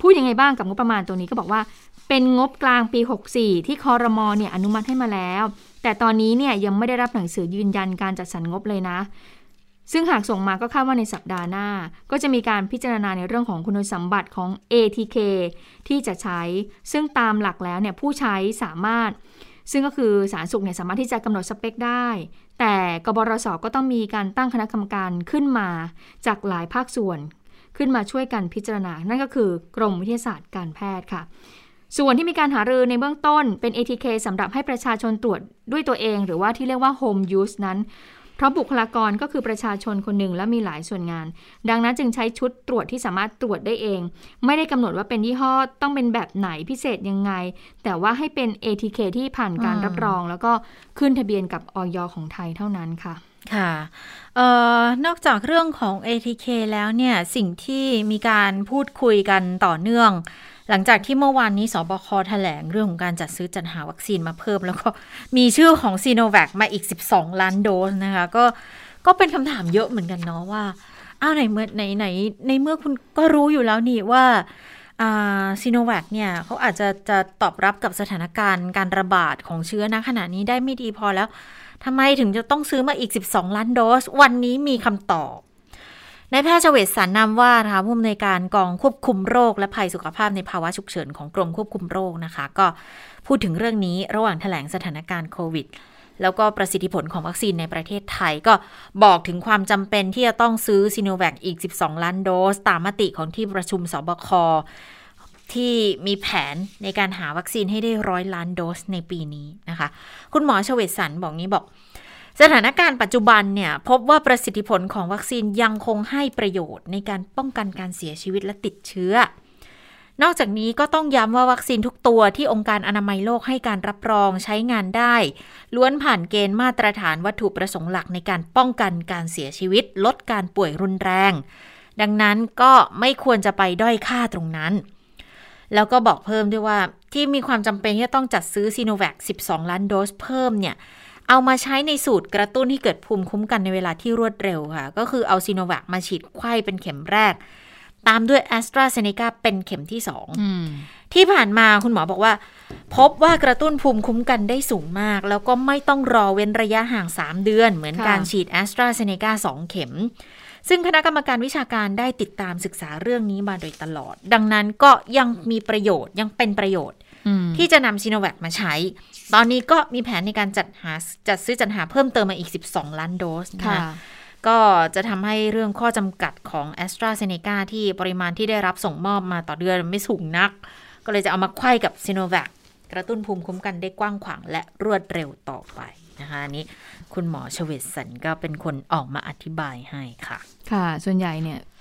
Speaker 2: พูดยังไงบ้างกับงบประมาณตัวนี้ก็บอกว่า เป็นงบกลางปี 64 ที่คอรมอเนี่ยอนุมัติให้มาแล้ว แต่ตอนนี้เนี่ยยังไม่ได้รับหนังสือยืนยันการจัดสรรงบเลยนะ ซึ่งหากส่งมาก็คาดว่าในสัปดาห์หน้า ก็จะมีการพิจารณาในเรื่องของคุณสมบัติของ ATK ที่จะใช้ ซึ่งตามหลักแล้วเนี่ยผู้ใช้สามารถ ซึ่งก็คือสารสุขเนี่ยสามารถที่จะกำหนดสเปคได้แต่กบรสก็ต้องมีการตั้งคณะกรรมการขึ้นมาจากหลายภาคส่วน ขึ้นมาช่วยกันพิจารณา นั่นก็คือกรมวิทยาศาสตร์การแพทย์ค่ะ ส่วนที่มีการหารือในเบื้องต้นเป็น ATK สำหรับให้ประชาชนตรวจด้วยตัวเอง หรือว่าที่เรียกว่า home use นั้น เพราะบุคลากรก็คือประชาชนคนหนึ่งและมีหลายส่วนงาน ดังนั้นจึงใช้ชุดตรวจที่สามารถตรวจได้เอง ไม่ได้กำหนดว่าเป็นยี่ห้อต้องเป็นแบบไหนพิเศษยังไง แต่ว่าให้เป็น ATK ที่ผ่านการ
Speaker 1: อืม
Speaker 2: รับรอง แล้วก็ขึ้นทะเบียนกับออยของไทยเท่านั้นค่ะ
Speaker 1: ค่ะเอ่อนอกจากเรื่องของ ATK แล้วเนี่ยสิ่งที่มีการพูดคุยกันต่อเนื่อง หลังจากที่เมื่อวานนี้สบคแถลงเรื่องของการจัดซื้อจัดหาวัคซีนมาเพิ่ม แล้วก็มีชื่อของซีโนแวคมาอีก 12 ล้านโดสนะคะ ก็ก็เป็นคำถามเยอะเหมือนกันเนาะว่าอ้าวไหนเมื่อไหนไหนในเมื่อคุณก็รู้อยู่แล้วนี่ว่าอ่าซีโนแวคเนี่ยเขาอาจจะจะตอบรับกับสถานการณ์การระบาดของเชื้อณขณะนี้ได้ไม่ดีพอแล้วทำไมถึงจะต้องซื้อมาอีก 12 ล้านโดส วันนี้มีคำตอบ นายแพทย์เฉวศสารนำว่านะคะผู้อำนวยการกองควบคุมโรค และภัยสุขภาพในภาวะฉุกเฉินของกรมควบคุมโรคนะคะ ก็พูดถึงเรื่องนี้ระหว่างแถลงสถานการณ์โควิด แล้วก็ประสิทธิผลของวัคซีนในประเทศไทย ก็บอกถึงความจำเป็นที่จะต้องซื้อซีโนแวคอีก 12 ล้านโดส ตามมติของที่ประชุมศบคที่มีแผนในการหาวัคซีนให้ได้ร้อยล้านโดสในปีนี้นะคะ คุณหมอเฉวตสรรบอกงี้บอก สถานการณ์ปัจจุบันเนี่ยพบว่าประสิทธิผลของวัคซีนยังคงให้ประโยชน์ในการป้องกันการเสียชีวิตและติดเชื้อ นอกจากนี้ก็ต้องย้ำว่าวัคซีนทุกตัวที่องค์การอนามัยโลกให้การรับรองใช้งานได้ ล้วนผ่านเกณฑ์มาตรฐานวัตถุประสงค์หลักในการป้องกันการเสียชีวิต ลดการป่วยรุนแรง ดังนั้นก็ไม่ควรจะไปด้อยค่าตรงนั้น แล้วก็บอกเพิ่มด้วยว่าที่มีความจำเป็นที่ต้องจัดซื้อซีโนแวค 12 ล้านโดสเพิ่มเนี่ย เอามาใช้ในสูตรกระตุ้นที่เกิดภูมิคุ้มกันในเวลาที่รวดเร็วค่ะ ก็คือเอาซีโนแวคมาฉีดไข้เป็นเข็มแรก ตามด้วยแอสตราเซเนกาเป็นเข็มที่2
Speaker 2: อืม
Speaker 1: ที่ผ่านมาคุณหมอบอกว่า พบว่ากระตุ้นภูมิคุ้มกันได้สูงมาก แล้วก็ไม่ต้องรอเว้นระยะห่าง 3 เดือน เหมือน
Speaker 2: ค่ะ
Speaker 1: การฉีดแอสตราเซเนกา2เข็ม ซึ่งคณะกรรมการวิชาการได้ติดตามศึกษาเรื่องนี้มาโดยตลอด ดังนั้นก็ยังมีประโยชน์ยังเป็นประโยชน์
Speaker 2: อืม
Speaker 1: ที่จะนำซีโนแวคมาใช้ ตอนนี้ก็มีแผนในการจัดหาจัดซื้อจัดหาเพิ่มเติมมาอีก 12 ล้านโดสนะ
Speaker 2: ค่ะ
Speaker 1: คะก็จะทำให้เรื่องข้อจำกัดของ a s t r a z เซ e c a ที่ปริมาณที่ได้รับส่งมอบมาต่อเดือนไม่สูงนัก ก็เลยจะเอามาไขว้กับซีโนแวคกระตุ้นภูมิคุ้มกันได้กว้างขวางและรวดเร็วต่อไปนะคะอันนี้คุณหมอเฉวตสรรก็เป็นคนออกมาอธิบายให้ค่ะ
Speaker 2: ค่ะ ส่วนใหญ่เนี่ยเอ่อ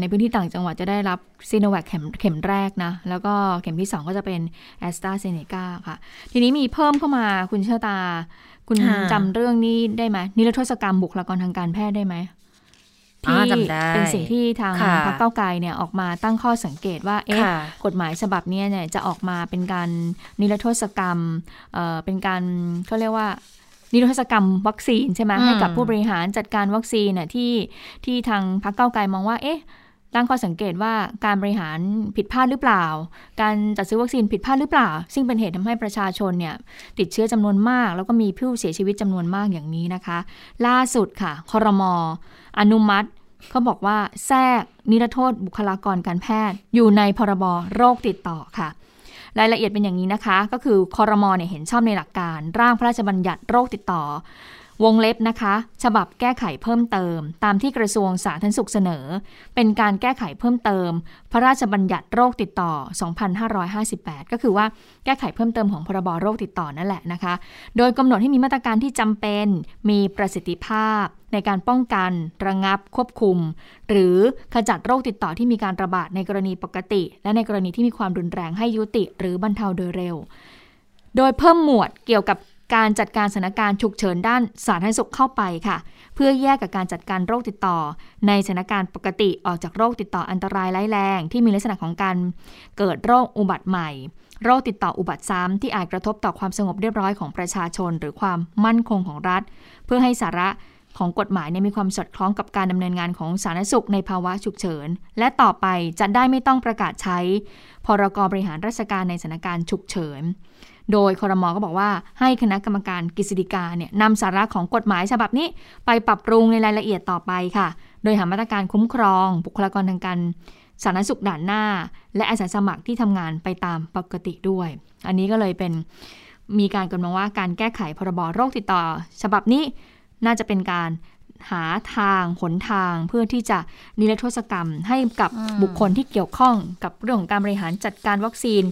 Speaker 2: ในพื้นที่ต่างจังหวัดจะได้รับซีโนแวคเข็มเข็มแรกนะ แล้วก็เข็มที่ 2 ก็จะเป็นแอสตราเซเนกาค่ะ ทีนี้มีเพิ่มเข้ามาคุณเชอตา คุณ
Speaker 1: ค่ะ
Speaker 2: จำเรื่องนี้ได้ไหมนิรโทษกรรมบุคลากรทางการแพทย์ได้ไหม
Speaker 1: อ่า
Speaker 2: ที่
Speaker 1: จำได้
Speaker 2: เป็นสิ่งที่ทาง
Speaker 1: ค่ะ
Speaker 2: พรรคก้าวไกลเนี่ยออกมาตั้งข้อสังเกตว่าเอ๊ะ
Speaker 1: ค่ะ
Speaker 2: กฎหมายฉบับเนี้ยเนี่ยจะออกมาเป็นการนิรโทษกรรมเอ่อเป็นการเขาเรียกว่า นิรโทษกรรมวัคซีนใช่ไหม
Speaker 1: อืม
Speaker 2: ให้กับผู้บริหารจัดการวัคซีนน่ะที่ที่ทางพรรคเก้าวไกลมองว่า เอ๊ะตั้งข้อสังเกตว่าการบริหารผิดพลาดหรือเปล่า การจัดซื้อวัคซีนผิดพลาดหรือเปล่า ซึ่งเป็นเหตุทำให้ประชาชนเนี่ยติดเชื้อจำนวนมาก แล้วก็มีผู้เสียชีวิตจำนวนมากอย่างนี้นะคะ ล่าสุดค่ะคอรมออนุมัติเขาบอกว่าแทรกนิรโทษบุคลากรการแพทย์ อยู่ในพรบโรคติดต่อค่ะ รายละเอียดเป็นอย่างนี้นะคะ ก็คือคอรมอเนี่ยเห็นชอบในหลักการ ร่างพระราชบัญญัติโรคติดต่อ วงเล็บนะคะ ฉบับแก้ไขเพิ่มเติม ตามที่กระทรวงสาธารณสุขเสนอ เป็นการแก้ไขเพิ่มเติม พระราชบัญญัติโรคติดต่อ 2558 ก็คือว่าแก้ไขเพิ่มเติมของพรบโรคติดต่อนั่นแหละนะคะ โดยกำหนดให้มีมาตรการที่จำเป็น มีประสิทธิภาพ ในการป้องกัน ระงับ ควบคุม หรือขจัดโรคติดต่อที่มีการระบาดในกรณีปกติ และในกรณีที่มีความรุนแรงให้ยุติ หรือบรรเทาโดยเร็ว โดยเพิ่มหมวดเกี่ยวกับ การจัดการสถานการณ์ฉุกเฉินด้านสาธารณสุขเข้าไปค่ะ เพื่อแยกกับการจัดการโรคติดต่อ ในสถานการณ์ปกติออกจากโรคติดต่ออันตรายร้ายแรง ที่มีลักษณะของการเกิดโรคอุบัติใหม่ โรคติดต่ออุบัติซ้ำที่อาจกระทบต่อความสงบเรียบร้อยของประชาชน หรือความมั่นคงของรัฐ เพื่อให้สาระของกฎหมายเนี่ยมีความสอดคล้องกับการดำเนินงานของสาธารณสุขในภาวะฉุกเฉิน และต่อไปจะได้ไม่ต้องประกาศใช้ พรกบริหารราชการในสถานการณ์ฉุกเฉิน โดยคอรมอก็บอกว่าให้คณะกรรมการกฤษฎีกาเนี่ยนำสาระของกฎหมายฉบับนี้ ไปปรับปรุงในรายละเอียดต่อไปค่ะ โดยหามาตรการคุ้มครอง บุคลากรทางการสาธารณสุขด่านหน้า และอาสาสมัครที่ทำงานไปตามปกติด้วย อันนี้ก็เลยเป็นมีการกำลังว่าการแก้ไขพรบโรคติดต่อ ฉบับนี้น่าจะเป็นการหาทางหนทางเพื่อที่จะนิรโทษกรรมให้กับ
Speaker 1: อืม
Speaker 2: บุคคลที่เกี่ยวข้องกับเรื่องของการบริหารจัดการวัคซีน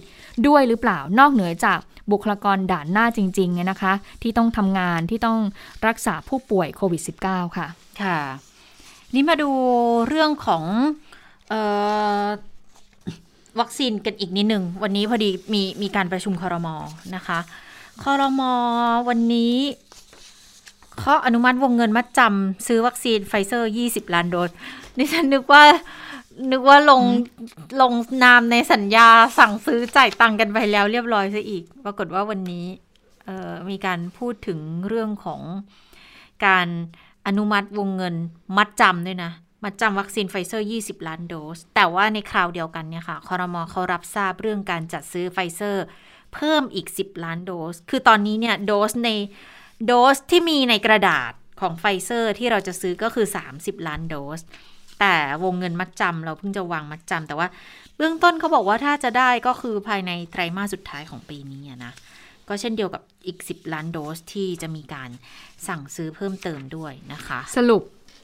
Speaker 2: ด้วยหรือเปล่านอกเหนือจาก บุคลากรด่านหน้าจริงๆนะคะ ที่ต้องทำงานที่ต้องรักษาผู้ป่วยโควิด -19 ค่ะ
Speaker 1: ค่ะ นี่มาดูเรื่องของออวัคซีนกันอีกนิดหนึ่ง วันนี้พอดีมีมีการประชุมคอรมอนะคะคอรมอวันนี้เขาอนุมัติวงเงินมัดจำซื้อวัคซีนไฟเซอร์ 20 ล้านโดสนี่ฉันนึกว่า นึกว่าลงลงนามในสัญญาสั่งซื้อจ่ายตังกันไปแล้วเรียบร้อยซะอีก ปรากฏว่าวันนี้เออมีการพูดถึงเรื่องของการอนุมัติวงเงินมัดจำด้วยนะ มัดจำวัคซีนไฟเซอร์ 20 ล้านโดส แต่ว่าในคราวเดียวกันเนี่ยค่ะคอรมอเขารับทราบเรื่องการจัดซื้อไฟเซอร์ เพิ่มอีก 10 ล้านโดส คือตอนนี้เนี่ยโดสในโดสที่มีในกระดาษของไฟเซอร์ที่เราจะซื้อก็คือ 30 ล้านโดส แต่วงเงินมัดจำเราเพิ่งจะวางมัดจำแต่ว่าเบื้องต้นเขาบอกว่าถ้าจะได้ก็คือภายในไตรมาสสุดท้ายของปีนี้นะก็เช่นเดียวกับอีก 10 ล้านโดสที่จะมีการสั่งซื้อเพิ่มเติมด้วยนะคะ
Speaker 2: สรุป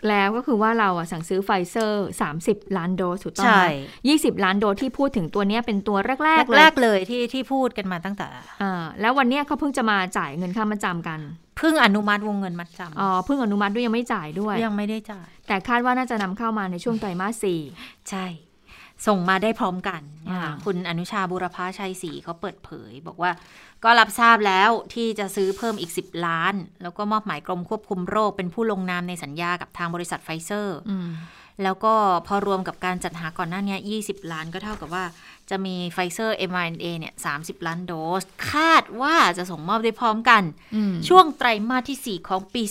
Speaker 2: แล้วก็คือว่าเราอะสั่งซื้อไฟเซอร์ 30 ล้านโดสถูกต้อง
Speaker 1: ใช่
Speaker 2: ไหม20ล้านโดสที่พูดถึงตัวเนี้ยเป็นตัวแรกๆเลย
Speaker 1: แรกๆเลยที่ที่พูดกันมาตั้งแต่
Speaker 2: อ่าแล้ววันเนี้ยเขาเพิ่งจะมาจ่ายเงินค่ามาจำกัน
Speaker 1: เพิ่งอนุมัติวงเงินมัดจ
Speaker 2: อ๋อเพิ่งอนุมัติด้วยยังไม่จ่ายด้วยำ
Speaker 1: ยังไม่ได้จ่าย
Speaker 2: แต่คาดว่าน่าจะนำเข้ามาในช่วงไตรมาสสี่
Speaker 1: ใช่ ส่งมาได้พร้อมกันนะคะ
Speaker 2: อ่า
Speaker 1: คุณอนุชาบูรพชัยศรีเขาเปิดเผย บอกว่าก็รับทราบแล้วที่จะซื้อเพิ่มอีก 10 ล้าน แล้วก็มอบหมายกรมควบคุมโรคเป็นผู้ลงนามในสัญญากับทางบริษัทไฟเซอร์
Speaker 2: อืม
Speaker 1: แล้วก็พอรวมกับการจัดหาก่อนหน้าเนี้ย20 ล้านก็เท่ากับว่าจะมีไฟเซอร์ mRNA เนี่ย 30 ล้านโดส คาดว่าจะส่งมอบได้พร้อมกัน
Speaker 2: อืม
Speaker 1: ช่วงไตรมาสที่ 4 ของปี
Speaker 2: อื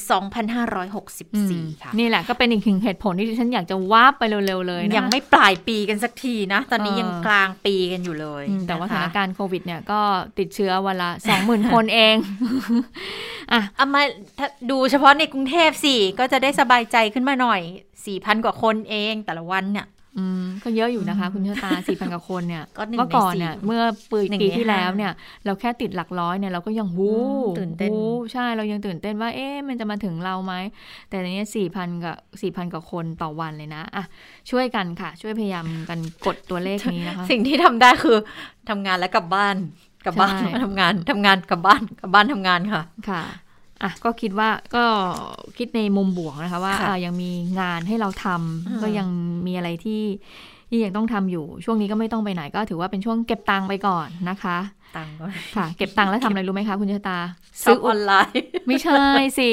Speaker 2: ม
Speaker 1: 2564 ค่ะ
Speaker 2: นี่แหละก็เป็นอีกหนึ่งเหตุผลที่ดิฉันอยากจะ warp ไปเร็ว ๆ เลยนะ
Speaker 1: ยังไม่ปลายปีกันสักทีนะ ตอนนี้
Speaker 2: เออ
Speaker 1: ยังกลางปีกันอยู่เลย
Speaker 2: อืมแต่ว่าส
Speaker 1: นะคะส
Speaker 2: ถานการณ์โควิดเนี่ย ก็ติดเชื้อวันละสองหมื่นคนเองอะ
Speaker 1: เอามาถ้าดูเฉพาะในกรุงเทพสิ ก็จะได้สบายใจขึ้นมาหน่อย 4,000กว่าคนเองแต่ละวันเนี่ย
Speaker 2: อืมก็เยอะอยู่นะคะ คุณเชษตาสี่พันกว่าคนเนี่ย
Speaker 1: ก็หนึ่ง
Speaker 2: เมื่อก่อน
Speaker 1: ในสี่
Speaker 2: เนี่ยเมื่อปี
Speaker 1: หนึ่ง
Speaker 2: ปี
Speaker 1: ใน
Speaker 2: ที่
Speaker 1: ห้า
Speaker 2: แล้วเนี่ย เราแค่ติดหลักร้อยเนี่ยเราก็ยังหู
Speaker 1: อืมตื่นเต้น
Speaker 2: หูใช่เรายังตื่นเต้นว่า เอ๊ะมันจะมาถึงเราไหม แต่ในนี้สี่พันกับสี่พันกว่าคนต่อวันเลยนะอะช่วยกันค่ะ ช่วยพยายามกันกดตัวเลขนี้นะคะ
Speaker 1: สิ่งที่ทำได้คือทำงานแล้วกลับบ้านกลับบ้าน
Speaker 2: ใช่
Speaker 1: มาทำงานทำงานกลับบ้านกลับบ้านทำงานค่ะ
Speaker 2: ค่ะ อะก็คิดว่าก็คิดในมุมบวกนะคะว่า
Speaker 1: ค่ะ
Speaker 2: อะยังมีงานให้เราทำ
Speaker 1: อืม
Speaker 2: ก็ยังมีอะไรที่ที่ยังต้องทำอยู่ช่วงนี้ก็ไม่ต้องไปไหนก็ถือว่าเป็นช่วงเก็บตังค์ไปก่อนนะคะ
Speaker 1: ตังค์ก็
Speaker 2: ค่ะ เก็บตังค์แล้วทำอะไรรู้ไหมคะคุณชะตา
Speaker 1: ซื้อออนไลน์
Speaker 2: ไม่ใช่สิ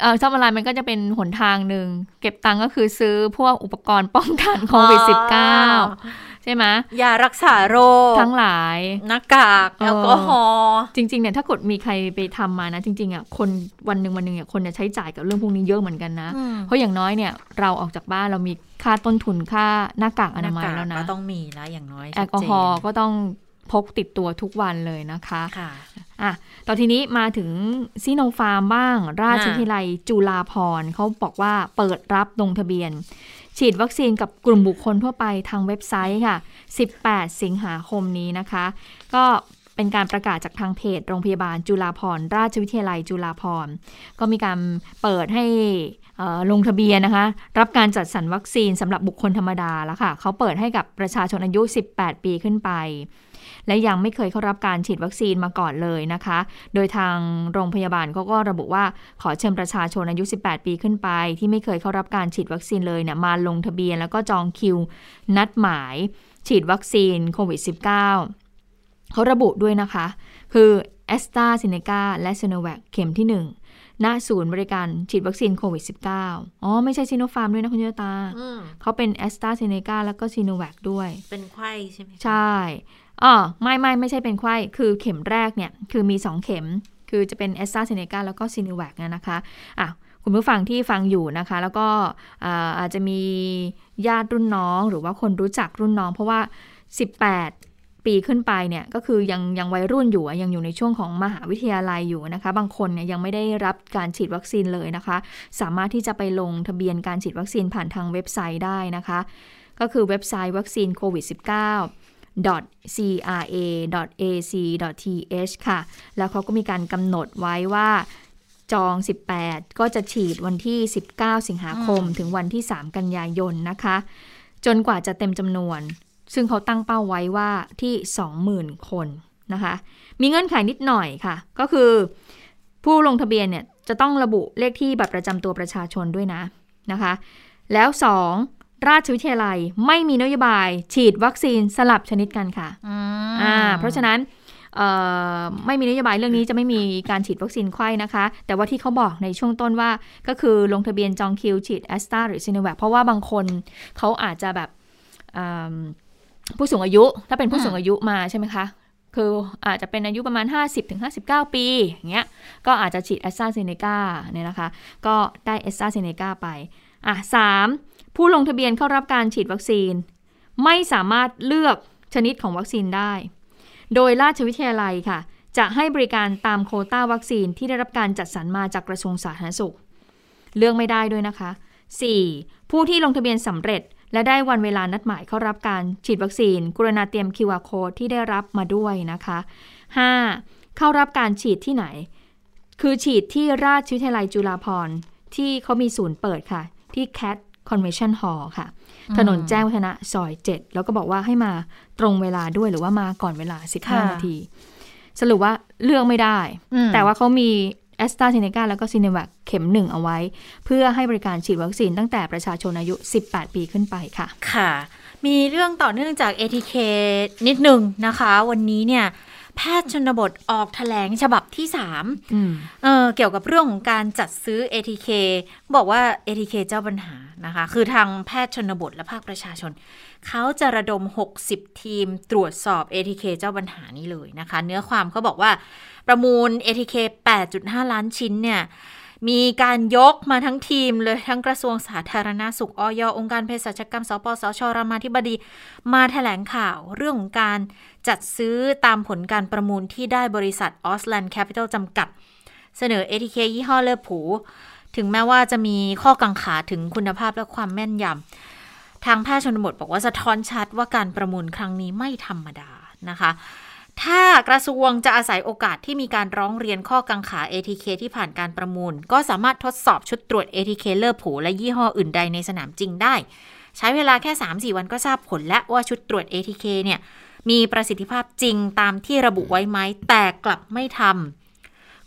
Speaker 2: เออชอบออนไลน์มันก็จะเป็นหนทางหนึ่งเก็บตังค์ก็คือซื้อพวกอุปกรณ์ป้องกันโควิด -19 ใช่ไหม
Speaker 1: ยารักษาโรค
Speaker 2: ทั้งหลาย
Speaker 1: หน้ากาก
Speaker 2: เออ
Speaker 1: แอลกอฮอล์
Speaker 2: จริงๆเนี่ยถ้ากดมีใครไปทำมานะ จริงๆอะคนวันหนึ่งวันหนึ่งอะคนจะใช้จ่ายกับเรื่องพวกนี้เยอะเหมือนกันนะ
Speaker 1: อืม
Speaker 2: เพราะอย่างน้อยเนี่ยเราออกจากบ้านเรามีค่าต้นทุนค่าหน้ากากอนามัย
Speaker 1: หกก
Speaker 2: แล้วนะ
Speaker 1: ก็ต้องมีแล้วอย่างน้อย
Speaker 2: แอลกอฮอล์ก็ต้องพกติดตัวทุกวันเลยนะคะ
Speaker 1: ค่ะ
Speaker 2: อะตอนทีนี้มาถึงซีโนฟาร์มบ้าง ราชวิทยาลัยจุฬาภรณ์เขาบอกว่าเปิดรับลงทะเบียน ฉีดวัคซีนกับกลุ่มบุคคลทั่วไปทางเว็บไซต์ค่ะ 18 สิงหาคมนี้นะคะ ก็เป็นการประกาศจากทางเพจ โรงพยาบาลจุฬาภรราชวิทยาลัยจุฬาภรก็มีการเปิดให้ลงทะเบียนนะคะ รับการจัดสรรวัคซีนสำหรับบุคคลธรรมดาแล้วค่ะ เขาเปิดให้กับประชาชนอายุ 18 ปีขึ้นไป และยังไม่เคยเข้ารับการฉีดวัคซีนมาก่อนเลยนะคะ โดยทางโรงพยาบาลเขาก็ระบุว่าขอเชิญประชาชนอายุ 18 ปีขึ้นไป ที่ไม่เคยเข้ารับการฉีดวัคซีนเลยเนี่ยมาลงทะเบียนแล้วก็จองคิว นัดหมาย ฉีดวัคซีนโควิด -19 เขาระบุด้วยนะคะ คือ AstraZeneca และ Sinovac เข็มที่ 1ณศูนย์บริการฉีดวัคซีนโควิด -19 อ๋อ ไม่ใช่ซีโนฟาร์มด้วยนะคุณเจตา
Speaker 1: อืม
Speaker 2: เขาเป็น AstraZeneca แล้วก็ Sinovac ด้วย
Speaker 1: เป็นไข้ใช่ไหม
Speaker 2: ใช่ อ๋อไม่ไม่ไม่ใช่เป็นไข้ คือเข็มแรกเนี่ย คือมี 2 เข็ม คือจะเป็นแอสตราเซเนกาแล้วก็ซีนิแวกนะคะอะคุณผู้ฟังที่ฟังอยู่นะคะ แล้วก็อาอาจจะมีญาติรุ่นน้อง หรือว่าคนรู้จักรุ่นน้อง เพราะว่า 18ปีขึ้นไปเนี่ยก็คือยังยังวัยรุ่นอยู่ยังอยู่ในช่วงของมหาวิทยาลัยอยู่นะคะ บางคนเนี่ยยังไม่ได้รับการฉีดวัคซีนเลยนะคะ สามารถที่จะไปลงทะเบียนการฉีดวัคซีนผ่านทางเว็บไซต์ได้นะคะ ก็คือเว็บไซต์วัคซีนโควิด -19 cra.ac.th ค่ะ แล้วเขาก็มีการกำหนดไว้ว่าจอง 18 ก็จะฉีดวันที่ 19 สิงหาคมถึงวันที่ 3 กันยายนนะคะ จนกว่าจะเต็มจำนวน ซึ่งเขาตั้งเป้าไว้ว่าที่ 20,000 คนนะคะ มีเงื่อนไขนิดหน่อยค่ะ ก็คือ ผู้ลงทะเบียนเนี่ยจะต้องระบุเลขที่บัตรประจำตัวประชาชนด้วยนะนะคะ แล้ว 2. ราชวิทยาลัยไม่มีนโยบายฉีดวัคซีนสลับชนิดกันค่ะ
Speaker 1: อืม
Speaker 2: อ่าเพราะฉะนั้นเอ่อไม่มีนโยบายเรื่องนี้จะไม่มีการฉีดวัคซีนไข้นะคะ แต่ว่าที่เขาบอกในช่วงต้นว่าก็คือลงทะเบียนจองคิวฉีดแอสตราหรือซีโนแวคเพราะว่าบางคนเขาอาจจะแบบอ่าผู้สูงอายุถ้าเป็นผู้สูงอายุมาใช่ไหมคะคืออาจจะเป็นอายุประมาณ 50-59 ปีอย่างเงี้ยก็อาจจะฉีดแอสตราเซเนกาเนี่ยนะคะ ก็ได้แอสตราเซเนกาไปอะสาม ผู้ลงทะเบียนเข้ารับการฉีดวัคซีน ไม่สามารถเลือกชนิดของวัคซีนได้ โดยราชวิทยาลัยค่ะ จะให้บริการตามโคต้าวัคซีนที่ได้รับการจัดสรรมาจากกระทรวงสาธารณสุข เลือกไม่ได้ด้วยนะคะ 4. ผู้ที่ลงทะเบียนสำเร็จ และได้วันเวลานัดหมายเข้ารับการฉีดวัคซีน กรุณาเตรียม QR code ที่ได้รับมาด้วยนะคะ 5. เข้ารับการฉีดที่ไหน คือฉีดที่ราชวิทยาลัยจุฬาภรณ์ที่เขามีศูนย์เปิดค่ะ ที่ CAT Convention Hall ค่ะ ถนนแจ้งวัฒนะซอย 7 แล้วก็บอกว่าให้มาตรงเวลาด้วยหรือว่ามาก่อนเวลา
Speaker 1: ค่ะ
Speaker 2: 15 นาที สรุปว่าเลือกไม่ได้
Speaker 1: อืม
Speaker 2: แต่ว่าเขามีแอสตราเซเนกาแล้วก็ซีเนแวคเข็มหนึ่งเอาไว้ เพื่อให้บริการฉีดวัคซีนตั้งแต่ประชาชนอายุ 18 ปีขึ้นไปค่ะ
Speaker 1: ค่ะ มีเรื่องต่อเนื่องจาก ATK นิดนึงนะคะ วันนี้เนี่ยแพทย์ชนบทออกแถลงฉบับที่3
Speaker 2: อืม
Speaker 1: เออเกี่ยวกับเรื่องของการจัดซื้อ ATK บอกว่า ATK เจ้าปัญหา นะคะ คือทางแพทย์ชนบทและภาคประชาชน เขาจะระดม 60 ทีมตรวจสอบ ATK เจ้าปัญหานี้เลยนะคะ เนื้อความเขาบอกว่าประมูล ATK 8.5 ล้านชิ้นเนี่ยมีการยกมาทั้งทีมเลยทั้งกระทรวงสาธารณาสุข อยองค์การเภสัชกรรม สปสชรามาธิบดี มาแถลงข่าวเรื่องของการจัดซื้อตามผลการประมูลที่ได้บริษัทออสท์แลนด์แคปปิตอลจำกัด เสนอ ATK ยี่ห้อ Lepu ถึงแม้ว่าจะมีข้อกังขาถึงคุณภาพและความแม่นยำทางแพทย์ชนบทบอกว่าสะท้อนชัดว่าการประมูลครั้งนี้ไม่ธรรมดานะคะถ้ากระทรวงจะอาศัยโอกาสที่มีการร้องเรียนข้อกังขา ATK ที่ผ่านการประมูล ก็สามารถทดสอบชุดตรวจ ATK Lepu และยี่ห้ออื่นใดในสนามจริงได้ ใช้เวลาแค่ 3-4 วันก็ทราบผลและว่าชุดตรวจ ATK เนี่ย มีประสิทธิภาพจริงตามที่ระบุไว้ไหมแต่กลับไม่ทำ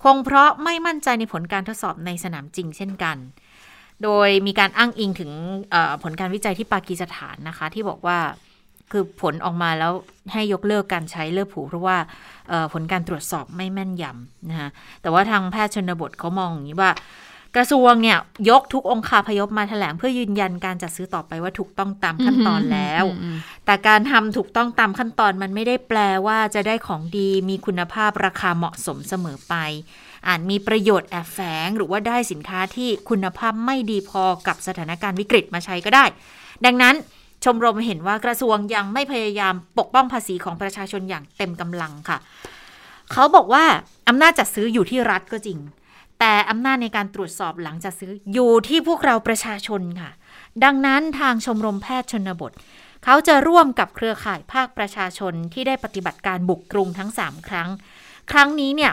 Speaker 1: คงเพราะไม่มั่นใจในผลการทดสอบในสนามจริงเช่นกัน โดยมีการอ้างอิงถึงผลการวิจัยที่ปากีสถานนะคะ ที่บอกว่าคือผลออกมาแล้วให้ยกเลิกการใช้เลือดผูเพราะว่าผลการตรวจสอบไม่แม่นยำนะคะแต่ว่าทางแพทย์ชนบทเขามองอย่างนี้ว่า กระทรวงเนี่ยยกทุกองค์คาพยพมาแถลงเพื่อยืนยันการจัดซื้อต่อไปว่าถูกต้องตามขั้นตอนแล้ว
Speaker 2: อืม
Speaker 1: แต่การทำถูกต้องตามขั้นตอนมันไม่ได้แปลว่าจะได้ของดีมีคุณภาพราคาเหมาะสมเสมอไป อาจมีประโยชน์แอบแฝงหรือว่าได้สินค้าที่คุณภาพไม่ดีพอกับสถานการณ์วิกฤตมาใช้ก็ได้ ดังนั้นชมรมเห็นว่ากระทรวงยังไม่พยายามปกป้องภาษีของประชาชนอย่างเต็มกำลังค่ะ เขาบอกว่าอำนาจจัดซื้ออยู่ที่รัฐก็จริง แต่อำนาจในการตรวจสอบหลังจัดซื้ออยู่ที่พวกเราประชาชนค่ะ ดังนั้นทางชมรมแพทย์ชนบท เขาจะร่วมกับเครือข่ายภาคประชาชนที่ได้ปฏิบัติการบุกกรุงทั้ง 3 ครั้ง ครั้งนี้เนี่ย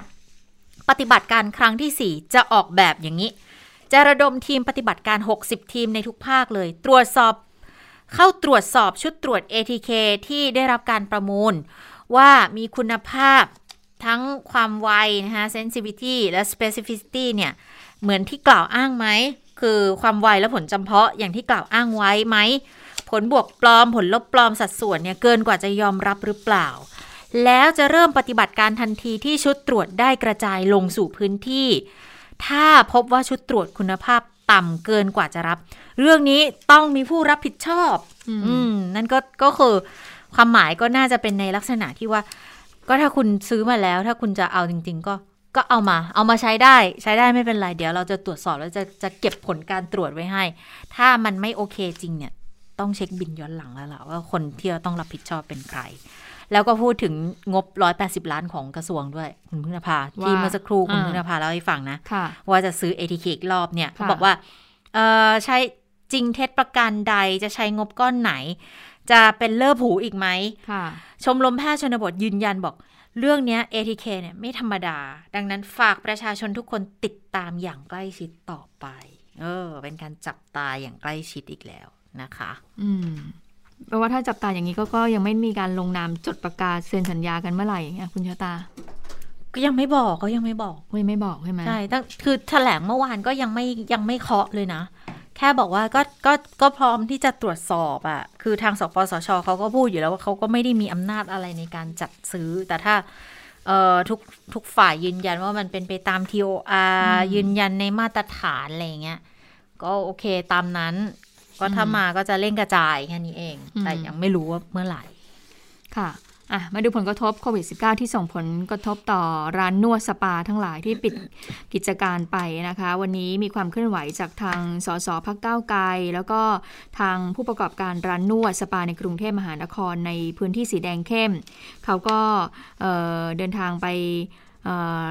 Speaker 1: ปฏิบัติการครั้งทีสี่4 จะออกแบบอย่างนี้ จะระดมทีมปฏิบัติการ 60 ทีมในทุกภาคเลย ตรวจสอบ เข้าตรวจสอบชุดตรวจ ATK ที่ได้รับการประมูล ว่ามีคุณภาพ ทั้งความไวนะคะ sensitivity และ specificity เนี่ยเหมือนที่กล่าวอ้างไหม คือความไวและผลจำเพาะอย่างที่กล่าวอ้างไว้ไหม ผลบวกปลอมผลลบปลอมสัดส่วนเนี่ยเกินกว่าจะยอมรับหรือเปล่า แล้วจะเริ่มปฏิบัติการทันทีที่ชุดตรวจได้กระจายลงสู่พื้นที่ ถ้าพบว่าชุดตรวจคุณภาพต่ำเกินกว่าจะรับ เรื่องนี้ต้องมีผู้รับผิดชอบ อืมนั่นก็ก็คือความหมายก็น่าจะเป็นในลักษณะที่ว่า ก็ถ้าคุณซื้อมาแล้ว ถ้าคุณจะเอาจริง ๆ ก็ก็เอามา เอามาใช้ได้ ใช้ได้ไม่เป็นไร เดี๋ยวเราจะตรวจสอบแล้วจะจะเก็บผลการตรวจไว้ให้ ถ้ามันไม่โอเคจริงเนี่ย ต้องเช็คบินย้อนหลังแล้วล่ะว่าคนที่จะต้องรับผิดชอบเป็นใคร แล้วก็พูดถึงงบ 180 ล้านของกระทรวงด้วย คุณพึ่งนภาที่
Speaker 2: ว่า
Speaker 1: เมื่อสักครู่คุณ
Speaker 2: อ่า
Speaker 1: พึ่งนภาเล่าให้ฟังนะ
Speaker 2: ค่ะ
Speaker 1: ว่าจะซื้อ ATK อีกรอบเนี่ย
Speaker 2: ค่ะ
Speaker 1: เขาบอกว่าเออใช้จริงเท็จประการใดจะใช้งบก้อนไหน จะเป็นเลิกผูอีกไหม
Speaker 2: ค่ะ
Speaker 1: ชมรมแพทย์ชนบทยืนยันบอก เรื่องเนี้ย ATK เนี่ยไม่ธรรมดา ดังนั้นฝากประชาชนทุกคนติดตามอย่างใกล้ชิดต่อไป เออ เป็นการจับตาอย่างใกล้ชิดอีกแล้วนะคะ
Speaker 2: อืมแปลว่าถ้าจับตาอย่างนี้ก็ก็ยังไม่มีการลงนามจดประกาศเซ็นสัญญากันเมื่อไหร่อย่างเงี้ยคุณชะตา
Speaker 1: ก็ยังไม่บอกก็ยังไม่บอก
Speaker 2: คุยไม่บอกใช่ไหม
Speaker 1: ใช่ตั้งคือแถลงเมื่อวานก็ยังไม่ยังไม่เคาะเลยนะ แค่บอกว่าก็ก็ก็พร้อมที่จะตรวจสอบอะ่ะ คือทางสปสชเขาก็พูดอยู่แล้วว่าเขาก็ไม่ได้มีอำนาจอะไรในการจัดซื้อ แต่ถ้าเอ่อทุกทุกฝ่ายยืนยันว่ามันเป็นไปตาม TOR ยืนยันในมาตรฐานอะไรอย่างเงี้ย ก็โอเคตามนั้น ก็ถ้ามาก็จะเร่งกระจายแค่นี้เอง แต่ยังไม่รู้ว่าเมื่อไหร่
Speaker 2: ค่ะ อะมาดูผลกระทบโควิด -19 ที่ส่งผลกระทบต่อร้านนวดสปาทั้งหลายที่ปิดกิจการไปนะคะ วันนี้มีความเคลื่อนไหวจากทางสสพักเก้าวไกล แล้วก็ทางผู้ประกอบการร้านนวดสปาในกรุงเทพมหานครในพื้นที่สีแดงเข้ม เขาก็เเดินทางไปเ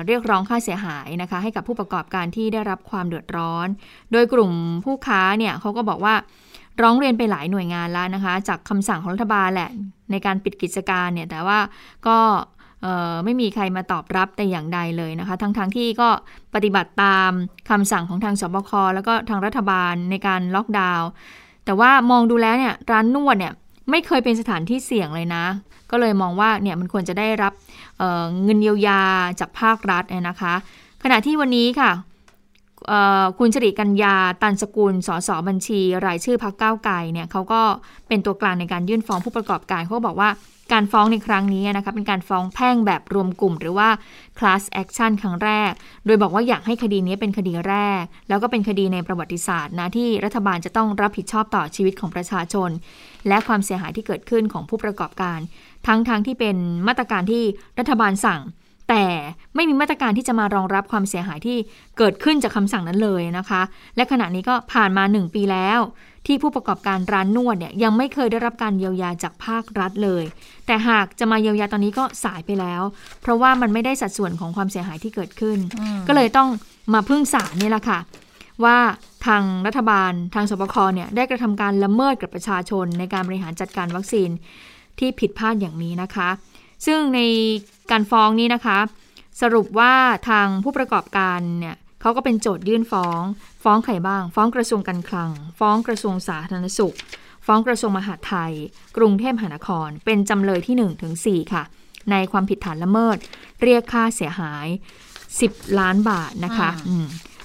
Speaker 2: เรียกร้องค่าเสียหายนะคะ ให้กับผู้ประกอบการที่ได้รับความเดือดร้อน โดยกลุ่มผู้ค้าเนี่ยเขาก็บอกว่าร้องเรียนไปหลายหน่วยงานแล้วนะคะ จากคำสั่งของรัฐบาลแหละ ในการปิดกิจการเนี่ยแต่ว่าก็ไม่มีใครมาตอบรับแต่อย่างใดเลยนะคะ ทั้งๆทที่ก็ปฏิบัติตามคำสั่งของทางสบคแล้วก็ทางรัฐบาลในการล็อกดาวน์แต่ว่ามองดูแล้วเนี่ยร้านนวดเนี่ยไม่เคยเป็นสถานที่เสี่ยงเลยนะ ก็เลยมองว่าเนี่ยมันควรจะได้รับเเงินเยียวยาจากภาครัฐนนะคะ ขณะที่วันนี้ค่ะ คุณจริกัญญาตันสกุล สสบัญชี รายชื่อพักเก้าไก่เนี่ยเขาก็เป็นตัวกลางในการยื่นฟ้องผู้ประกอบการเขาบอกว่าการฟ้องในครั้งนี้นะคะเป็นการฟ้องแพ่งแบบรวมกลุ่ม หรือว่า class action ครั้งแรก โดยบอกว่าอยากให้คดีนี้เป็นคดีแรก แล้วก็เป็นคดีในประวัติศาสตร์นะที่รัฐบาลจะต้องรับผิดชอบต่อชีวิตของประชาชน และความเสียหายที่เกิดขึ้นของผู้ประกอบการ ทั้งๆทที่เป็นมาตรการที่รัฐบาลสั่ง แต่ไม่มีมาตรการที่จะมารองรับความเสียหายที่เกิดขึ้นจากคำสั่งนั้นเลยนะคะ และขณะนี้ก็ผ่านมา 1 ปีแล้ว ที่ผู้ประกอบการร้านนวดเนี่ยยังไม่เคยได้รับการเยียวยาจากภาครัฐเลย แต่หากจะมาเยียวยาตอนนี้ก็สายไปแล้ว เพราะว่ามันไม่ได้สัดส่วนของความเสียหายที่เกิดขึ้น ก็เลยต้องมาพึ่งศาลนี่แหละค่ะว่าทางรัฐบาลทางสบคเนี่ยได้กระทำการละเมิดกับประชาชนในการบริหารจัดการวัคซีนที่ผิดพลาดอย่างนี้นะคะ ซึ่งในการฟ้องนี้นะคะ สรุปว่าทางผู้ประกอบการเนี่ยเขาก็เป็นโจทยื่นฟ้อง ฟ้องใครบ้าง ฟ้องกระทรวงการคลัง ฟ้องกระทรวงสาธารณสุข ฟ้องกระทรวงมหาดไทย กรุงเทพมหานคร เป็นจำเลยที่1ถึง4ค่ะ ในความผิดฐานละเมิด เรียกค่าเสียหาย 10 ล้านบาทนะคะ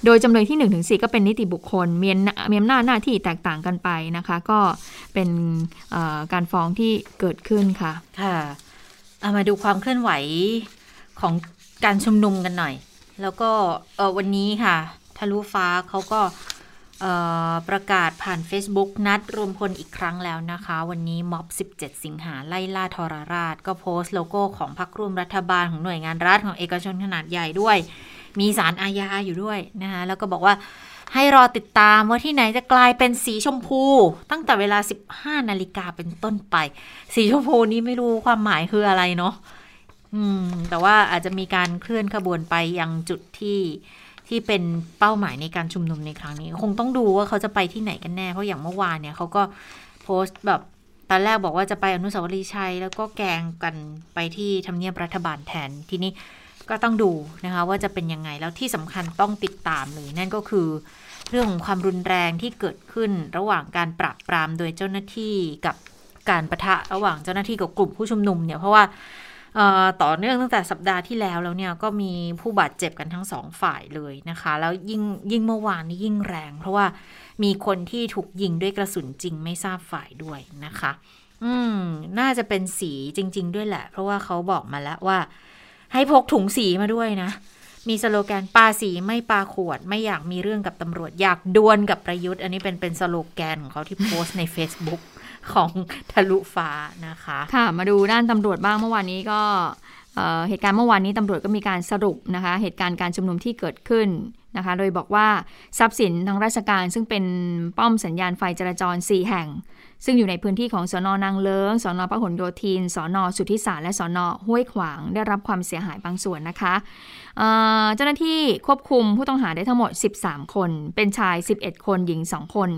Speaker 2: โดยจำเลยที่1ถึง4ก็เป็นนิติบุคคลมีมีอำนาจหน้าที่แตกต่างกันไปนะคะ ก็เป็นการฟ้องที่เกิดขึ้นค่ะ
Speaker 1: ค่ะ เอามาดูความเคลื่อนไหวของการชุมนุมกันหน่อย แล้วก็เออวันนี้ค่ะ ทะลุฟ้าเขาก็ประกาศผ่าน Facebook นัดรวมพลอีกครั้งแล้วนะคะ วันนี้ม็อบ 17 สิงหาไล่ล่าทรราช ก็โพสต์โลโก้ของพรรคร่วมรัฐบาลของหน่วยงานรัฐของเอกชนขนาดใหญ่ด้วย มีสารอาญาอยู่ด้วยนะคะแล้วก็บอกว่า ให้รอติดตามว่าที่ไหนจะกลายเป็นสีชมพู ตั้งแต่เวลา 15 นาฬิกาเป็นต้นไป สีชมพูนี้ไม่รู้ความหมายคืออะไรเนาะอืม แต่ว่าอาจจะมีการเคลื่อนขบวนไปยังจุดที่ที่เป็นเป้าหมายในการชุมนุมในครั้งนี้ คงต้องดูว่าเขาจะไปที่ไหนกันแน่ เพราะอย่างเมื่อวานเนี่ยเขาก็โพสต์แบบตอนแรกบอกว่าจะไปอนุสาวรีย์ชัย แล้วก็แกงกันไปที่ทำเนียบรัฐบาลแทนทีนี้ ก็ต้องดูนะคะว่าจะเป็นยังไงแล้วที่สำคัญต้องติดตามเลยนั่นก็คือ เรื่องของความรุนแรงที่เกิดขึ้นระหว่างการปราบปรามโดยเจ้าหน้าที่กับการประทะระหว่างเจ้าหน้าที่กับกลุ่มผู้ชุมนุมเนี่ยเพราะว่าต่อเนื่องตั้งแต่สัปดาห์ที่แล้วแล้วเนี่ยก็มีผู้บาดเจ็บกันทั้งสองฝ่ายเลยนะคะ แล้วยิ่งยิ่งเมื่อวานนี้ยิ่งแรง เพราะว่ามีคนที่ถูกยิงด้วยกระสุนจริงไม่ทราบฝ่ายด้วยนะคะ อืมน่าจะเป็นสีจริง ๆ ด้วยแหละ เพราะว่าเขาบอกมาแล้วว่า ให้พกถุงสีมาด้วยนะ มีสโลแกนปาสีไม่ปาขวด ไม่อยากมีเรื่องกับตำรวจ อยากดวลกับประยุทธ์ อันนี้เป็นเป็นสโลแกนของเขาที่โพสต์ใน Facebook ของทะลุฟ้านะคะ
Speaker 2: ค่ะ มาดูด้านตำรวจบ้างเมื่อวานนี้ก็เหตุการณ์เมื่อวานนี้ตำรวจก็มีการสรุปนะคะ เหตุการณ์การชุมนุมที่เกิดขึ้นนะคะ โดยบอกว่าทรัพย์สินทางราชการซึ่งเป็นป้อมสัญญาณไฟจราจร 4 แห่ง ซึ่งอยู่ในพื้นที่ของสอนอนางเลิงสอนอพหลโยธินสอนอสุทธิสารและสอนอห้วยขวางได้รับความเสียหายบางส่วนนะคะเจ้าหน้าที่ควบคุมผู้ต้องหาได้ทั้งหมด 13 คน เป็นชาย 11 คนหญิง 2 คน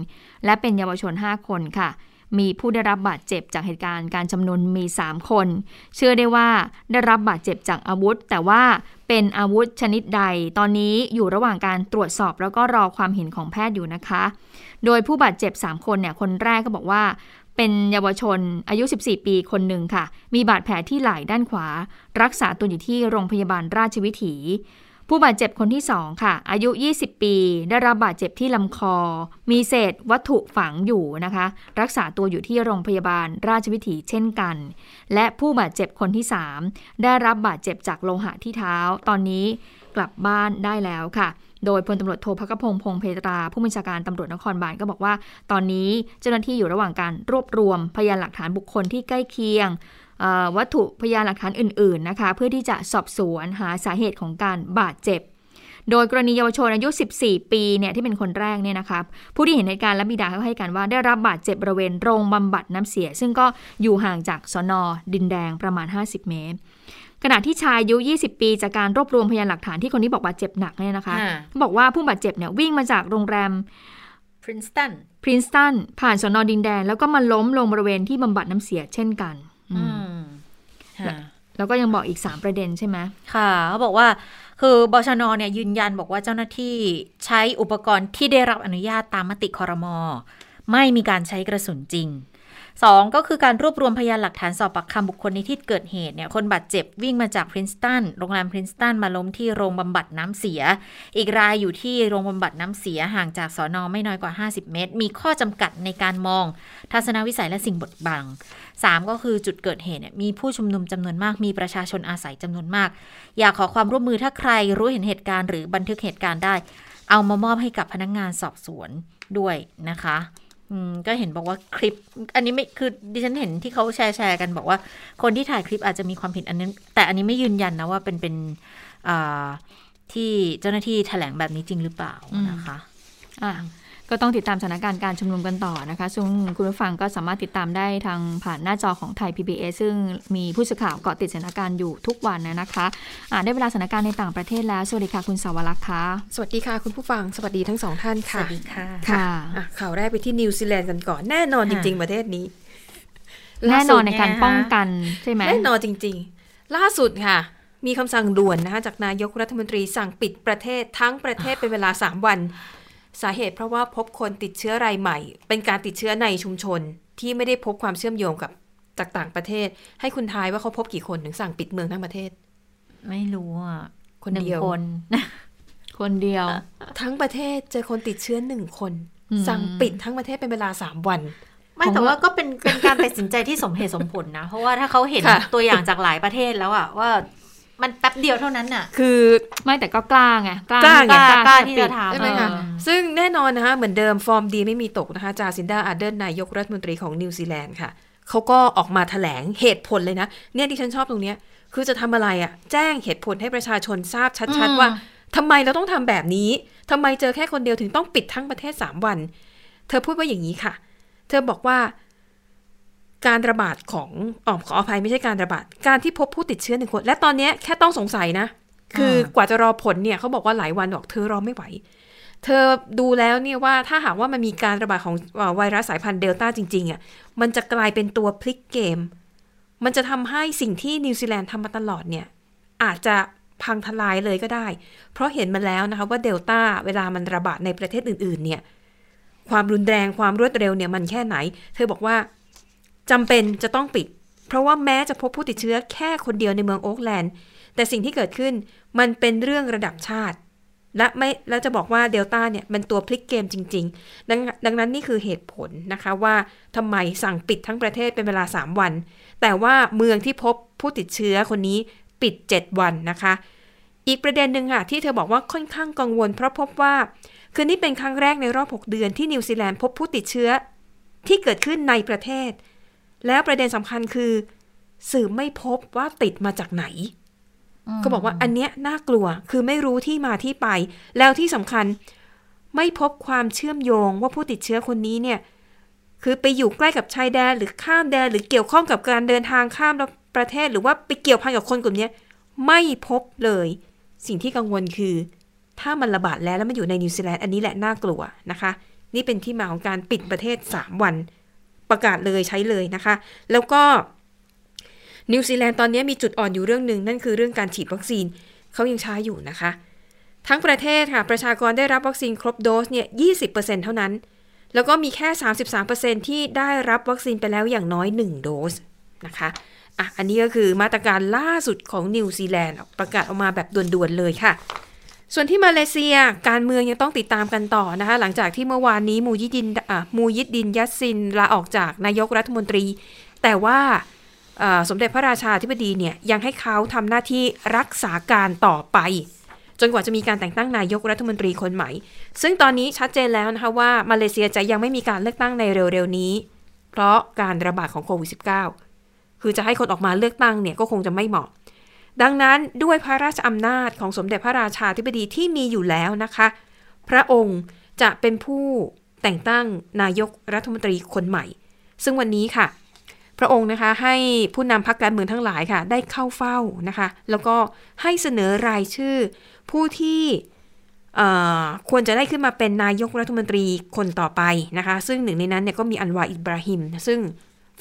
Speaker 2: และเป็นเยาวชน 5 คนค่ะมีผู้ได้รับบาดเจ็บจากเหตุการณ์การจำนวนมี 3 คน เชื่อได้ว่าได้รับบาดเจ็บจากอาวุธ แต่ว่า เป็นอาวุธชนิดใด ตอนนี้อยู่ระหว่างการตรวจสอบแล้วก็รอความเห็นของแพทย์อยู่นะคะ โดยผู้บาดเจ็บ 3 คนเนี่ยคนแรกก็บอกว่า เป็นเยาวชนอายุ 14 ปีคนหนึ่งค่ะ มีบาดแผลที่ไหล่ด้านขวา รักษาตัวอยู่ที่โรงพยาบาลราชวิถี ผู้บาดเจ็บคนที่ 2 ค่ะ อายุ 20 ปี ได้รับบาดเจ็บที่ลำคอ มีเศษวัตถุฝังอยู่นะคะ รักษาตัวอยู่ที่โรงพยาบาลราชวิถีเช่นกัน และผู้บาดเจ็บคนที่ 3 ได้รับบาดเจ็บจากโลหะที่เท้า ตอนนี้กลับบ้านได้แล้วค่ะ โดยพลตำรวจโทพักพงษ์พงเพตรา ผู้บัญชาการตำรวจนครบาลก็บอกว่า ตอนนี้เจ้าหน้าที่อยู่ระหว่างการรวบรวมพยานหลักฐานบุคคลที่ใกล้เคียง วัตถุพยานหลักฐานอื่น ๆนะคะ เพื่อที่จะสอบสวนหาสาเหตุของการบาดเจ็บ โดยกรณีเยาวชนอายุ 14 ปีเนี่ยที่เป็นคนแรกเนี่ยนะคะผู้ที่เห็นเหตุการณ์และบิดาเขาให้การว่าได้รับบาดเจ็บบริเวณโรงบำบัดน้ำเสีย ซึ่งก็อยู่ห่างจากสนดินแดงประมาณ 50 เมตรขณะที่ชายอายุ 20 ปีจากการรวบรวมพยานหลักฐานที่คนนี้บอกบาดเจ็บหนักเนี่ยนะคะ
Speaker 1: อ่า
Speaker 2: เขาบอกว่าผู้บาดเจ็บเนี่ยวิ่งมาจากโรงแรม
Speaker 1: พรินสตัน
Speaker 2: พรินสตันผ่านสนดินแดงแล้วก็มาล้มลงบริเวณที่บำบัดน้ำเสียเช่นกันอื
Speaker 1: อื
Speaker 2: ม
Speaker 1: มค่ะ
Speaker 2: แล้วก็ยังบอกอีก 3 ประเด็นใช่ไหม
Speaker 1: ค่ะเขาบอกว่าคือบชนเนี่ยยืนยันบอกว่าเจ้าหน้าที่ใช้อุปกรณ์ที่ได้รับอนุญาตตามมติคอรมอไม่มีการใช้กระสุนจริง สองก็คือการรวบรวมพยานหลักฐานสอบปากคำบุคคลในที่เกิดเหตุเนี่ยคนบาดเจ็บวิ่งมาจากพรินสตันโรงแรมพรินสตันมาล้มที่โรงบำบัดน้ำเสีย อีกรายอยู่ที่โรงบำบัดน้ำเสียห่างจากสอนอไม่น้อยกว่า 50 เมตร มีข้อจำกัดในการมอง ทัศนวิสัยและสิ่งบดบัง 3 ก็คือจุดเกิดเหตุเนี่ยมีผู้ชุมนุมจำนวนมากมีประชาชนอาศัยจำนวนมาก อยากขอความร่วมมือถ้าใครรู้เห็นเหตุการณ์หรือบันทึกเหตุการณ์ได้ เอามามอบให้กับพนักงานสอบสวนด้วยนะคะ ก็เห็นบอกว่าคลิป อันนี้ไม่คือดิฉันเห็นที่เขาแชร์แชร์กันบอกว่า คนที่ถ่ายคลิปอาจจะมีความผิดอันนี้แต่อันนี้ไม่ยืนยันนะว่าเป็นเป็นที่เจ้าหน้าที่แถลงแบบนี้จริงหรือเปล่านะคะ
Speaker 2: อะ ก็ต้องติดตามสถานการณ์การชุมนุมกันต่อนะคะ ซึ่งคุณผู้ฟังก็สามารถติดตามได้ทางผ่านหน้าจอของไทย PBS ซึ่งมีผู้สื่อข่าวเกาะติดสถานการณ์อยู่ทุกวันนะคะอะได้เวลาสถานการณ์ในต่างประเทศแล้ว สวัสดีค่ะคุณสาวรักษ์ค่ะ
Speaker 3: สวัสดีค่ะคุณผู้ฟัง สวัสดีทั้งสองท่าน
Speaker 1: ส
Speaker 3: ค่ะ
Speaker 1: วัสดีค่ะ
Speaker 2: ค่ะ
Speaker 3: อะข่าวแรกไปที่นิวซีแลนด์กันก่อน แน่นอนจ
Speaker 1: ค่ะ
Speaker 3: ริง ๆ ประเทศนี้
Speaker 2: แน่นอนใน
Speaker 3: ล่า
Speaker 2: การป้องกันใช่ไหม
Speaker 3: สุดแน่นอนจริง ๆ ล่าสุดค่ะ มีคำสั่งด่วนนะคะจากนายกรัฐมนตรีสั่งปิดประเทศทั้งประเทศเป็นเวลา 3 วัน สาเหตุเพราะว่าพบคนติดเชื้อรายใหม่ เป็นการติดเชื้อในชุมชนที่ไม่ได้พบความเชื่อมโยงกับจากต่างประเทศ ให้คุณทายว่าเขาพบกี่คนถึงสั่งปิดเมืองทั้งประเทศ
Speaker 1: ไม่รู้อะ
Speaker 3: คน
Speaker 1: หนึ่ง
Speaker 3: เดียว
Speaker 1: คน
Speaker 2: คนเดียว
Speaker 3: ทั้งประเทศเจอคนติดเชื้อหนึ่งคน
Speaker 2: อืม
Speaker 3: สั่งปิดทั้งประเทศเป็นเวลา3วัน
Speaker 1: ไม่แต่ว่าก็เป็นเป็นการตัดสินใจที่สมเหตุสมผลนะ เพราะว่าถ้าเขาเห็น
Speaker 3: ค่ะ
Speaker 1: ตัวอย่างจากหลายประเทศแล้วอะว่า มันแป๊บเดียวเท่านั้นน่ะ
Speaker 3: คือ
Speaker 2: ไม่แต่ก็กล้าไงกล้าก
Speaker 3: ล้าไง
Speaker 1: กล้ากล้าที่
Speaker 2: ปิ
Speaker 1: จะ
Speaker 2: ด
Speaker 1: ทำ
Speaker 3: ใช่ไหมคะ
Speaker 1: เออ
Speaker 3: ซึ่งแน่นอนนะคะเหมือนเดิมฟอร์มดีไม่มีตกนะคะจาซินดาอาร์เดนนายกรัฐมนตรีของนิวซีแลนด์ค่ะเขาก็ออกมาแถลงเหตุผลเลยนะ เนี่ยที่ฉันชอบตรงเนี้ยคือจะทำอะไรอะ่ะ แจ้งเหตุผลให้ประชาชนทราบชัด
Speaker 1: อืม
Speaker 3: ๆว่าทำไมเราต้องทำแบบนี้ทำไมเจอแค่คนเดียวถึงต้องปิดทั้งประเทศ 3 วัน เธอพูดว่าอย่างนี้ค่ะ เธอบอกว่า การระบาดของอ๋อขออภัยไม่ใช่การระบาด การที่พบผู้ติดเชื้อหนึ่งคน และตอนเนี้ยแค่ต้องสงสัยนะ คือกว่าจะรอผลเนี่ยเขาบอกว่าหลายวันบอกเธอรอไม่ไหว เธอดูแล้วเนี่ยว่าถ้าหากว่ามันมีการระบาดของเอ่อไวรัสสายพันธุ์เดลต้าจริงๆอะมันจะกลายเป็นตัวพลิกเกม มันจะทำให้สิ่งที่นิวซีแลนด์ทำมาตลอดเนี่ย อาจจะพังทลายเลยก็ได้ เพราะเห็นมาแล้วนะคะว่าเดลต้าเวลามันระบาดในประเทศอื่น ๆ เนี่ย ความรุนแรงความรวดเร็วเนี่ยมันแค่ไหน เธอบอกว่า จำเป็นจะต้องปิด เพราะว่าแม้จะพบผู้ติดเชื้อแค่คนเดียวในเมืองโอ๊กแลนด์ แต่สิ่งที่เกิดขึ้นมันเป็นเรื่องระดับชาติ และไม่แล้วจะบอกว่าเดลต้าเนี่ยมันตัวพลิกเกมจริงๆดงดังนั้นนี่คือเหตุผลนะคะว่าทำไมสั่งปิดทั้งประเทศเป็นเวลา 3 วัน แต่ว่าเมืองที่พบผู้ติดเชื้อคนนี้ปิด 7 วันนะคะ อีกประเด็นหนึ่งค่ะที่เธอบอกว่าค่อนข้างกังวล เพราะพบว่าคือนี่เป็นครั้งแรกในรอบ 6 เดือนที่นิวซีแลนด์พบผู้ติดเชื้อที่เกิดขึ้นในประเทศ แล้วประเด็นสำคัญคือ สืบไม่พบว่าติดมาจากไหนก็บอกว่าอันเนี้ยน่ากลัวคือไม่รู้ที่มาที่ไป แล้วที่สำคัญไม่พบความเชื่อมโยงว่าผู้ติดเชื้อคนนี้เนี่ย คือไปอยู่ใกล้กับชายแดนหรือข้ามแดนหรือเกี่ยวข้องกับการเดินทางข้ามประเทศ หรือว่าไปเกี่ยวพันกับคนกลุ่มเนี้ยไม่พบเลย สิ่งที่กังวลคือ ถ้ามันระบาดแล้วแล้วมันอยู่ในนิวซีแลนด์อันนี้แหละน่ากลัวนะคะ นี่เป็นที่มาของการปิดประเทศ 3 วัน ประกาศเลยใช้เลยนะคะ แล้วก็นิวซีแลนด์ตอนนี้มีจุดอ่อนอยู่เรื่องหนึ่งนั่นคือเรื่องการฉีดวัคซีนเขายังช้าอยู่นะคะ ทั้งประเทศค่ะ ประชากรได้รับวัคซีนครบโดสเนี่ย 20%เท่านั้น แล้วก็มีแค่ 33%ที่ได้รับวัคซีนไปแล้วอย่างน้อย 1 โดสนะคะอะอันนี้ก็คือมาตรการล่าสุดของนิวซีแลนด์ประกาศออกมาแบบด่วนๆเลยค่ะ ส่วนที่มาเลเซียการเมืองยังต้องติดตามกันต่อนะคะ หลังจากที่เมื่อวานนี้มูยิดินมูยิดินยัสซินลาออกจากนายกรัฐมนตรี แต่ว่าสมเด็จพระราชาธิบดีเนี่ยยังให้เขาทำหน้าที่รักษาการต่อไป จนกว่าจะมีการแต่งตั้งนายกรัฐมนตรีคนใหม่ ซึ่งตอนนี้ชัดเจนแล้วนะคะว่ามาเลเซียจะยังไม่มีการเลือกตั้งในเร็วๆนี้ เพราะการระบาดของโควิด -19 คือจะให้คนออกมาเลือกตั้งเนี่ยก็คงจะไม่เหมาะ ดังนั้นด้วยพระราชอำนาจของสมเด็จพระราชาธิบดีที่มีอยู่แล้วนะคะ พระองค์จะเป็นผู้แต่งตั้งนายกรัฐมนตรีคนใหม่ ซึ่งวันนี้ค่ะ พระองค์นะคะให้ผู้นำพรรคการเมืองทั้งหลายค่ะ ได้เข้าเฝ้านะคะ แล้วก็ให้เสนอรายชื่อผู้ที่ควรจะได้ขึ้นมาเป็นนายกรัฐมนตรีคนต่อไปนะคะ ซึ่งหนึ่งในนั้นเนี่ยก็มีอันวาอิบราฮิม ซึ่ง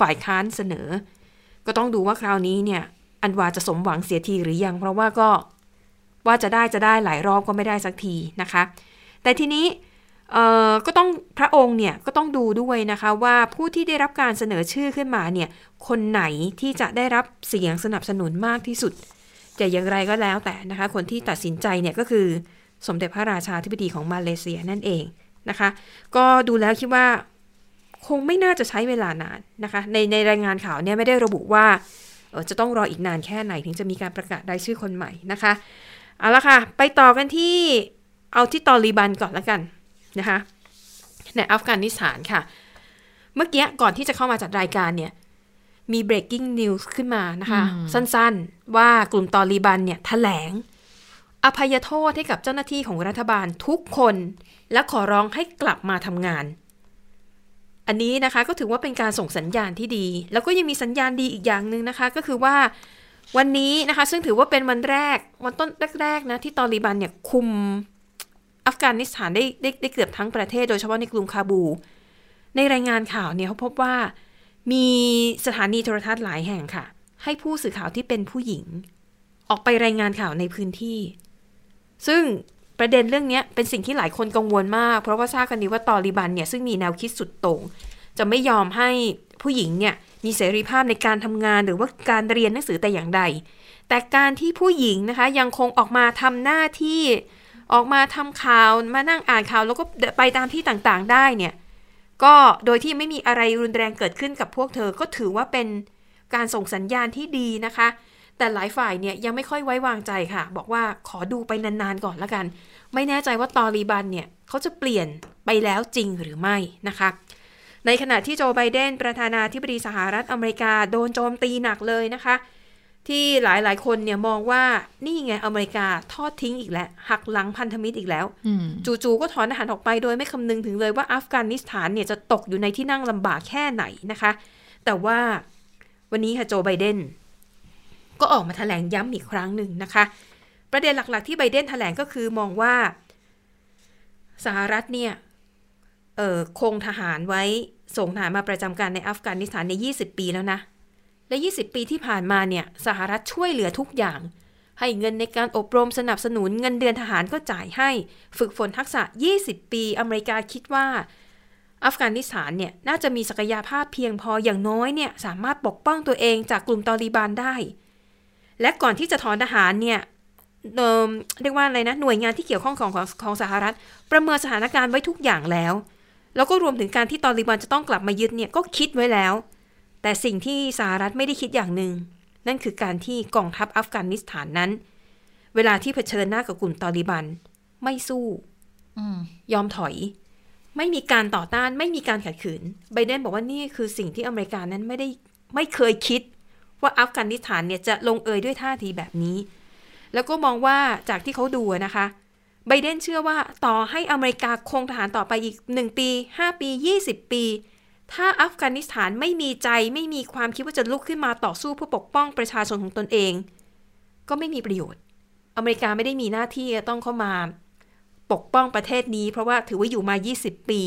Speaker 3: ฝ่ายค้านเสนอ ก็ต้องดูว่าคราวนี้เนี่ย อันวาจะสมหวังเสียทีหรือยัง เพราะว่าก็ว่าจะได้จะได้หลายรอบก็ไม่ได้สักทีนะคะ แต่ทีนี้ก็ต้องพระองค์เนี่ยก็ต้องดูด้วยนะคะว่าผู้ที่ได้รับการเสนอชื่อขึ้นมาเนี่ยคนไหนที่จะได้รับเสียงสนับสนุนมากที่สุดจะอย่างไรก็แล้วแต่นะคะ คนที่ตัดสินใจเนี่ยก็คือสมเด็จพระราชาธิบดีของมาเลเซียนั่นเองนะคะ ก็ดูแล้วคิดว่าคงไม่น่าจะใช้เวลานานนะคะ ในในรายงานข่าวเนี่ยไม่ได้ระบุว่า จะต้องรออีกนานแค่ไหนถึงจะมีการประกาศรายชื่อคนใหม่นะคะเอาละค่ะ ไปต่อกันที่เอาที่ตอริบันก่อนละกันนะคะในอัฟกานิสถานค่ะ เมื่อกี้ก่อนที่จะเข้ามาจัดรายการเนี่ยมี breaking news ขึ้นมานะคะ สั้นๆ ว่ากลุ่มตอริบันเนี่ยแถลง อภัยโทษให้กับเจ้าหน้าที่ของรัฐบาลทุกคน และขอร้องให้กลับมาทำงาน อันนี้นะคะก็ถือว่าเป็นการส่งสัญญาณที่ดี แล้วก็ยังมีสัญญาณดีอีกอย่างหนึ่งนะคะ ก็คือว่าวันนี้นะคะ ซึ่งถือว่าเป็นวันแรกวันต้นแรกๆนะที่ตอริบันเนี่ยคุมอัฟกานิสถานได้ได้ได้เกือบทั้งประเทศ โดยเฉพาะในกรุงคาบู ในรายงานข่าวเนี่ยเขาพบว่ามีสถานีโทรทัศน์หลายแห่งค่ะ ให้ผู้สื่อข่าวที่เป็นผู้หญิง ออกไปรายงานข่าวในพื้นที่ ซึ่ง ประเด็นเรื่องนี้เป็นสิ่งที่หลายคนกังวลมาก เพราะว่าทราบกันดีว่าตอริบันเนี่ยซึ่งมีแนวคิดสุดโต่งจะไม่ยอมให้ผู้หญิงเนี่ยมีเสรีภาพในการทำงานหรือว่าการเรียนหนังสือแต่อย่างใด แต่การที่ผู้หญิงนะคะยังคงออกมาทำหน้าที่ออกมาทำข่าวมานั่งอ่านข่าว แล้วก็ไปตามที่ต่างๆได้เนี่ยก็โดยที่ไม่มีอะไรรุนแรงเกิดขึ้นกับพวกเธอก็ถือว่าเป็นการส่งสัญญาณที่ดีนะคะ แต่หลายฝ่ายเนี่ยยังไม่ค่อยไว้วางใจค่ะ บอกว่าขอดูไปนานๆก่อนละกัน ไม่แน่ใจว่าตอรีบันเนี่ยเขาจะเปลี่ยนไปแล้วจริงหรือไม่นะคะ ในขณะที่โจไบเดนประธานาธิบดีสหรัฐอเมริกาโดนโจมตีหนักเลยนะคะ ที่หลายๆ คนเนี่ยมองว่านี่ไงอเมริกาทอดทิ้งอีกแล้ว หักหลังพันธมิตรอีกแล้ว
Speaker 2: อืม
Speaker 3: จู่ๆก็ถอนทหารออกไปโดยไม่คำนึงถึงเลยว่าอัฟกานิสถานเนี่ยจะตกอยู่ในที่นั่งลำบากแค่ไหนนะคะ แต่ว่าวันนี้ค่ะโจไบเดน ก็ออกมาแถลงย้ำอีกครั้งหนึ่งนะคะ ประเด็นหลักๆที่ไบเดนแถลงก็คือมองว่าสหรัฐเนี่ยเออคงทหารไว้ส่งทหารมาประจำการในอัฟกานิสถานใน 20 ปีแล้วนะ และ 20 ปีที่ผ่านมาเนี่ยสหรัฐช่วยเหลือทุกอย่าง ให้เงินในการอบรมสนับสนุนเงินเดือนทหารก็จ่ายให้ ฝึกฝนทักษะ 20 ปี อเมริกาคิดว่า อัฟกานิสถานเนี่ยน่าจะมีศักยภาพเพียงพออย่างน้อยเนี่ยสามารถปกป้องตัวเองจากกลุ่มตอริบานได้ และก่อนที่จะถอนทหารเนี่ยเอ่อเรียกว่าอะไรนะหน่วยงานที่เกี่ยวข้องของของของสหรัฐ ประเมินสถานการณ์ไว้ทุกอย่างแล้ว แล้วก็รวมถึงการที่ตอริบันจะต้องกลับมายึดเนี่ยก็คิดไว้แล้ว แต่สิ่งที่สหรัฐไม่ได้คิดอย่างหนึ่ง นั่นคือการที่กองทัพอัฟกานิสถานนั้น เวลาที่เผชิญหน้ากับกลุ่มตอริบัน ไม่สู้
Speaker 1: อ
Speaker 3: ยอมถอย ไม่มีการต่อต้าน ไม่มีการขัดขืนไบเดนบอกว่านี่คือสิ่งที่อเมริกานั้นไม่ได้ไม่เคยคิด ว่าอัฟกานิสถานเนี่ยจะลงเอยด้วยท่าทีแบบนี้ แล้วก็มองว่าจากที่เขาดูนะคะไบเดนเชื่อว่าต่อให้อเมริกาคงทหารต่อไปอีก 1 ปี 5 ปี 20 ปี ถ้าอัฟกานิสถานไม่มีใจไม่มีความคิดว่าจะลุกขึ้นมาต่อสู้เพื่อปกป้องประชาชนของตนเอง ก็ไม่มีประโยชน์ อเมริกาไม่ได้มีหน้าที่ต้องเข้ามาปกป้องประเทศนี้ เพราะว่าถือว่าอยู่มา 20 ปี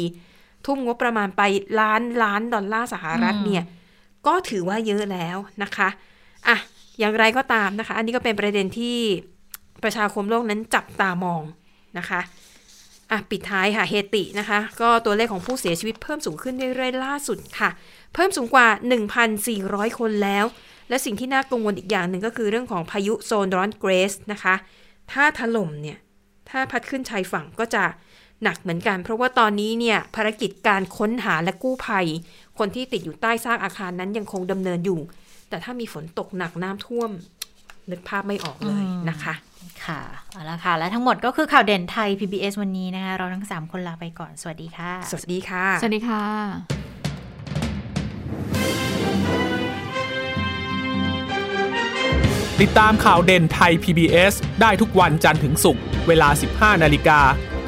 Speaker 3: ทุ่มงบประมาณไปล้านล้านดอลลาร์สหรัฐเนี่ย ก็ถือว่าเยอะแล้วนะคะอะอย่างไรก็ตามนะคะ อันนี้ก็เป็นประเด็นที่ประชาคมโลกนั้นจับตามองนะคะอะปิดท้ายค่ะเฮตินะคะ ก็ตัวเลขของผู้เสียชีวิตเพิ่มสูงขึ้นเรื่อยๆล่าสุดค่ะ เพิ่มสูงกว่า 1,400 คนแล้ว และสิ่งที่น่ากังวลอีกอย่างหนึ่งก็คือเรื่องของพายุโซนร้อนเกรสนะคะ ถ้าถล่มเนี่ย ถ้าพัดขึ้นชายฝั่งก็จะหนักเหมือนกัน เพราะว่าตอนนี้เนี่ยภารกิจการค้นหาและกู้ภัย คนที่ติดอยู่ใต้ซากอาคารนั้นยังคงดำเนินอยู่ แต่ถ้ามีฝนตกหนักน้ำท่วม นึกภาพไม่ออกเลยนะคะ
Speaker 1: ค่ะเอาละค่ะ และทั้งหมดก็คือข่าวเด่นไทย PBS วันนี้นะคะ เราทั้ง 3 คนลาไปก่อน สวัสดีค่ะ
Speaker 3: สวัสดีค่ะ
Speaker 2: สวัสดีค่ะ
Speaker 4: ติดตามข่าวเด่นไทย PBS ได้ทุกวันจันทร์ถึงศุกร์เวลา 15 นาฬิกา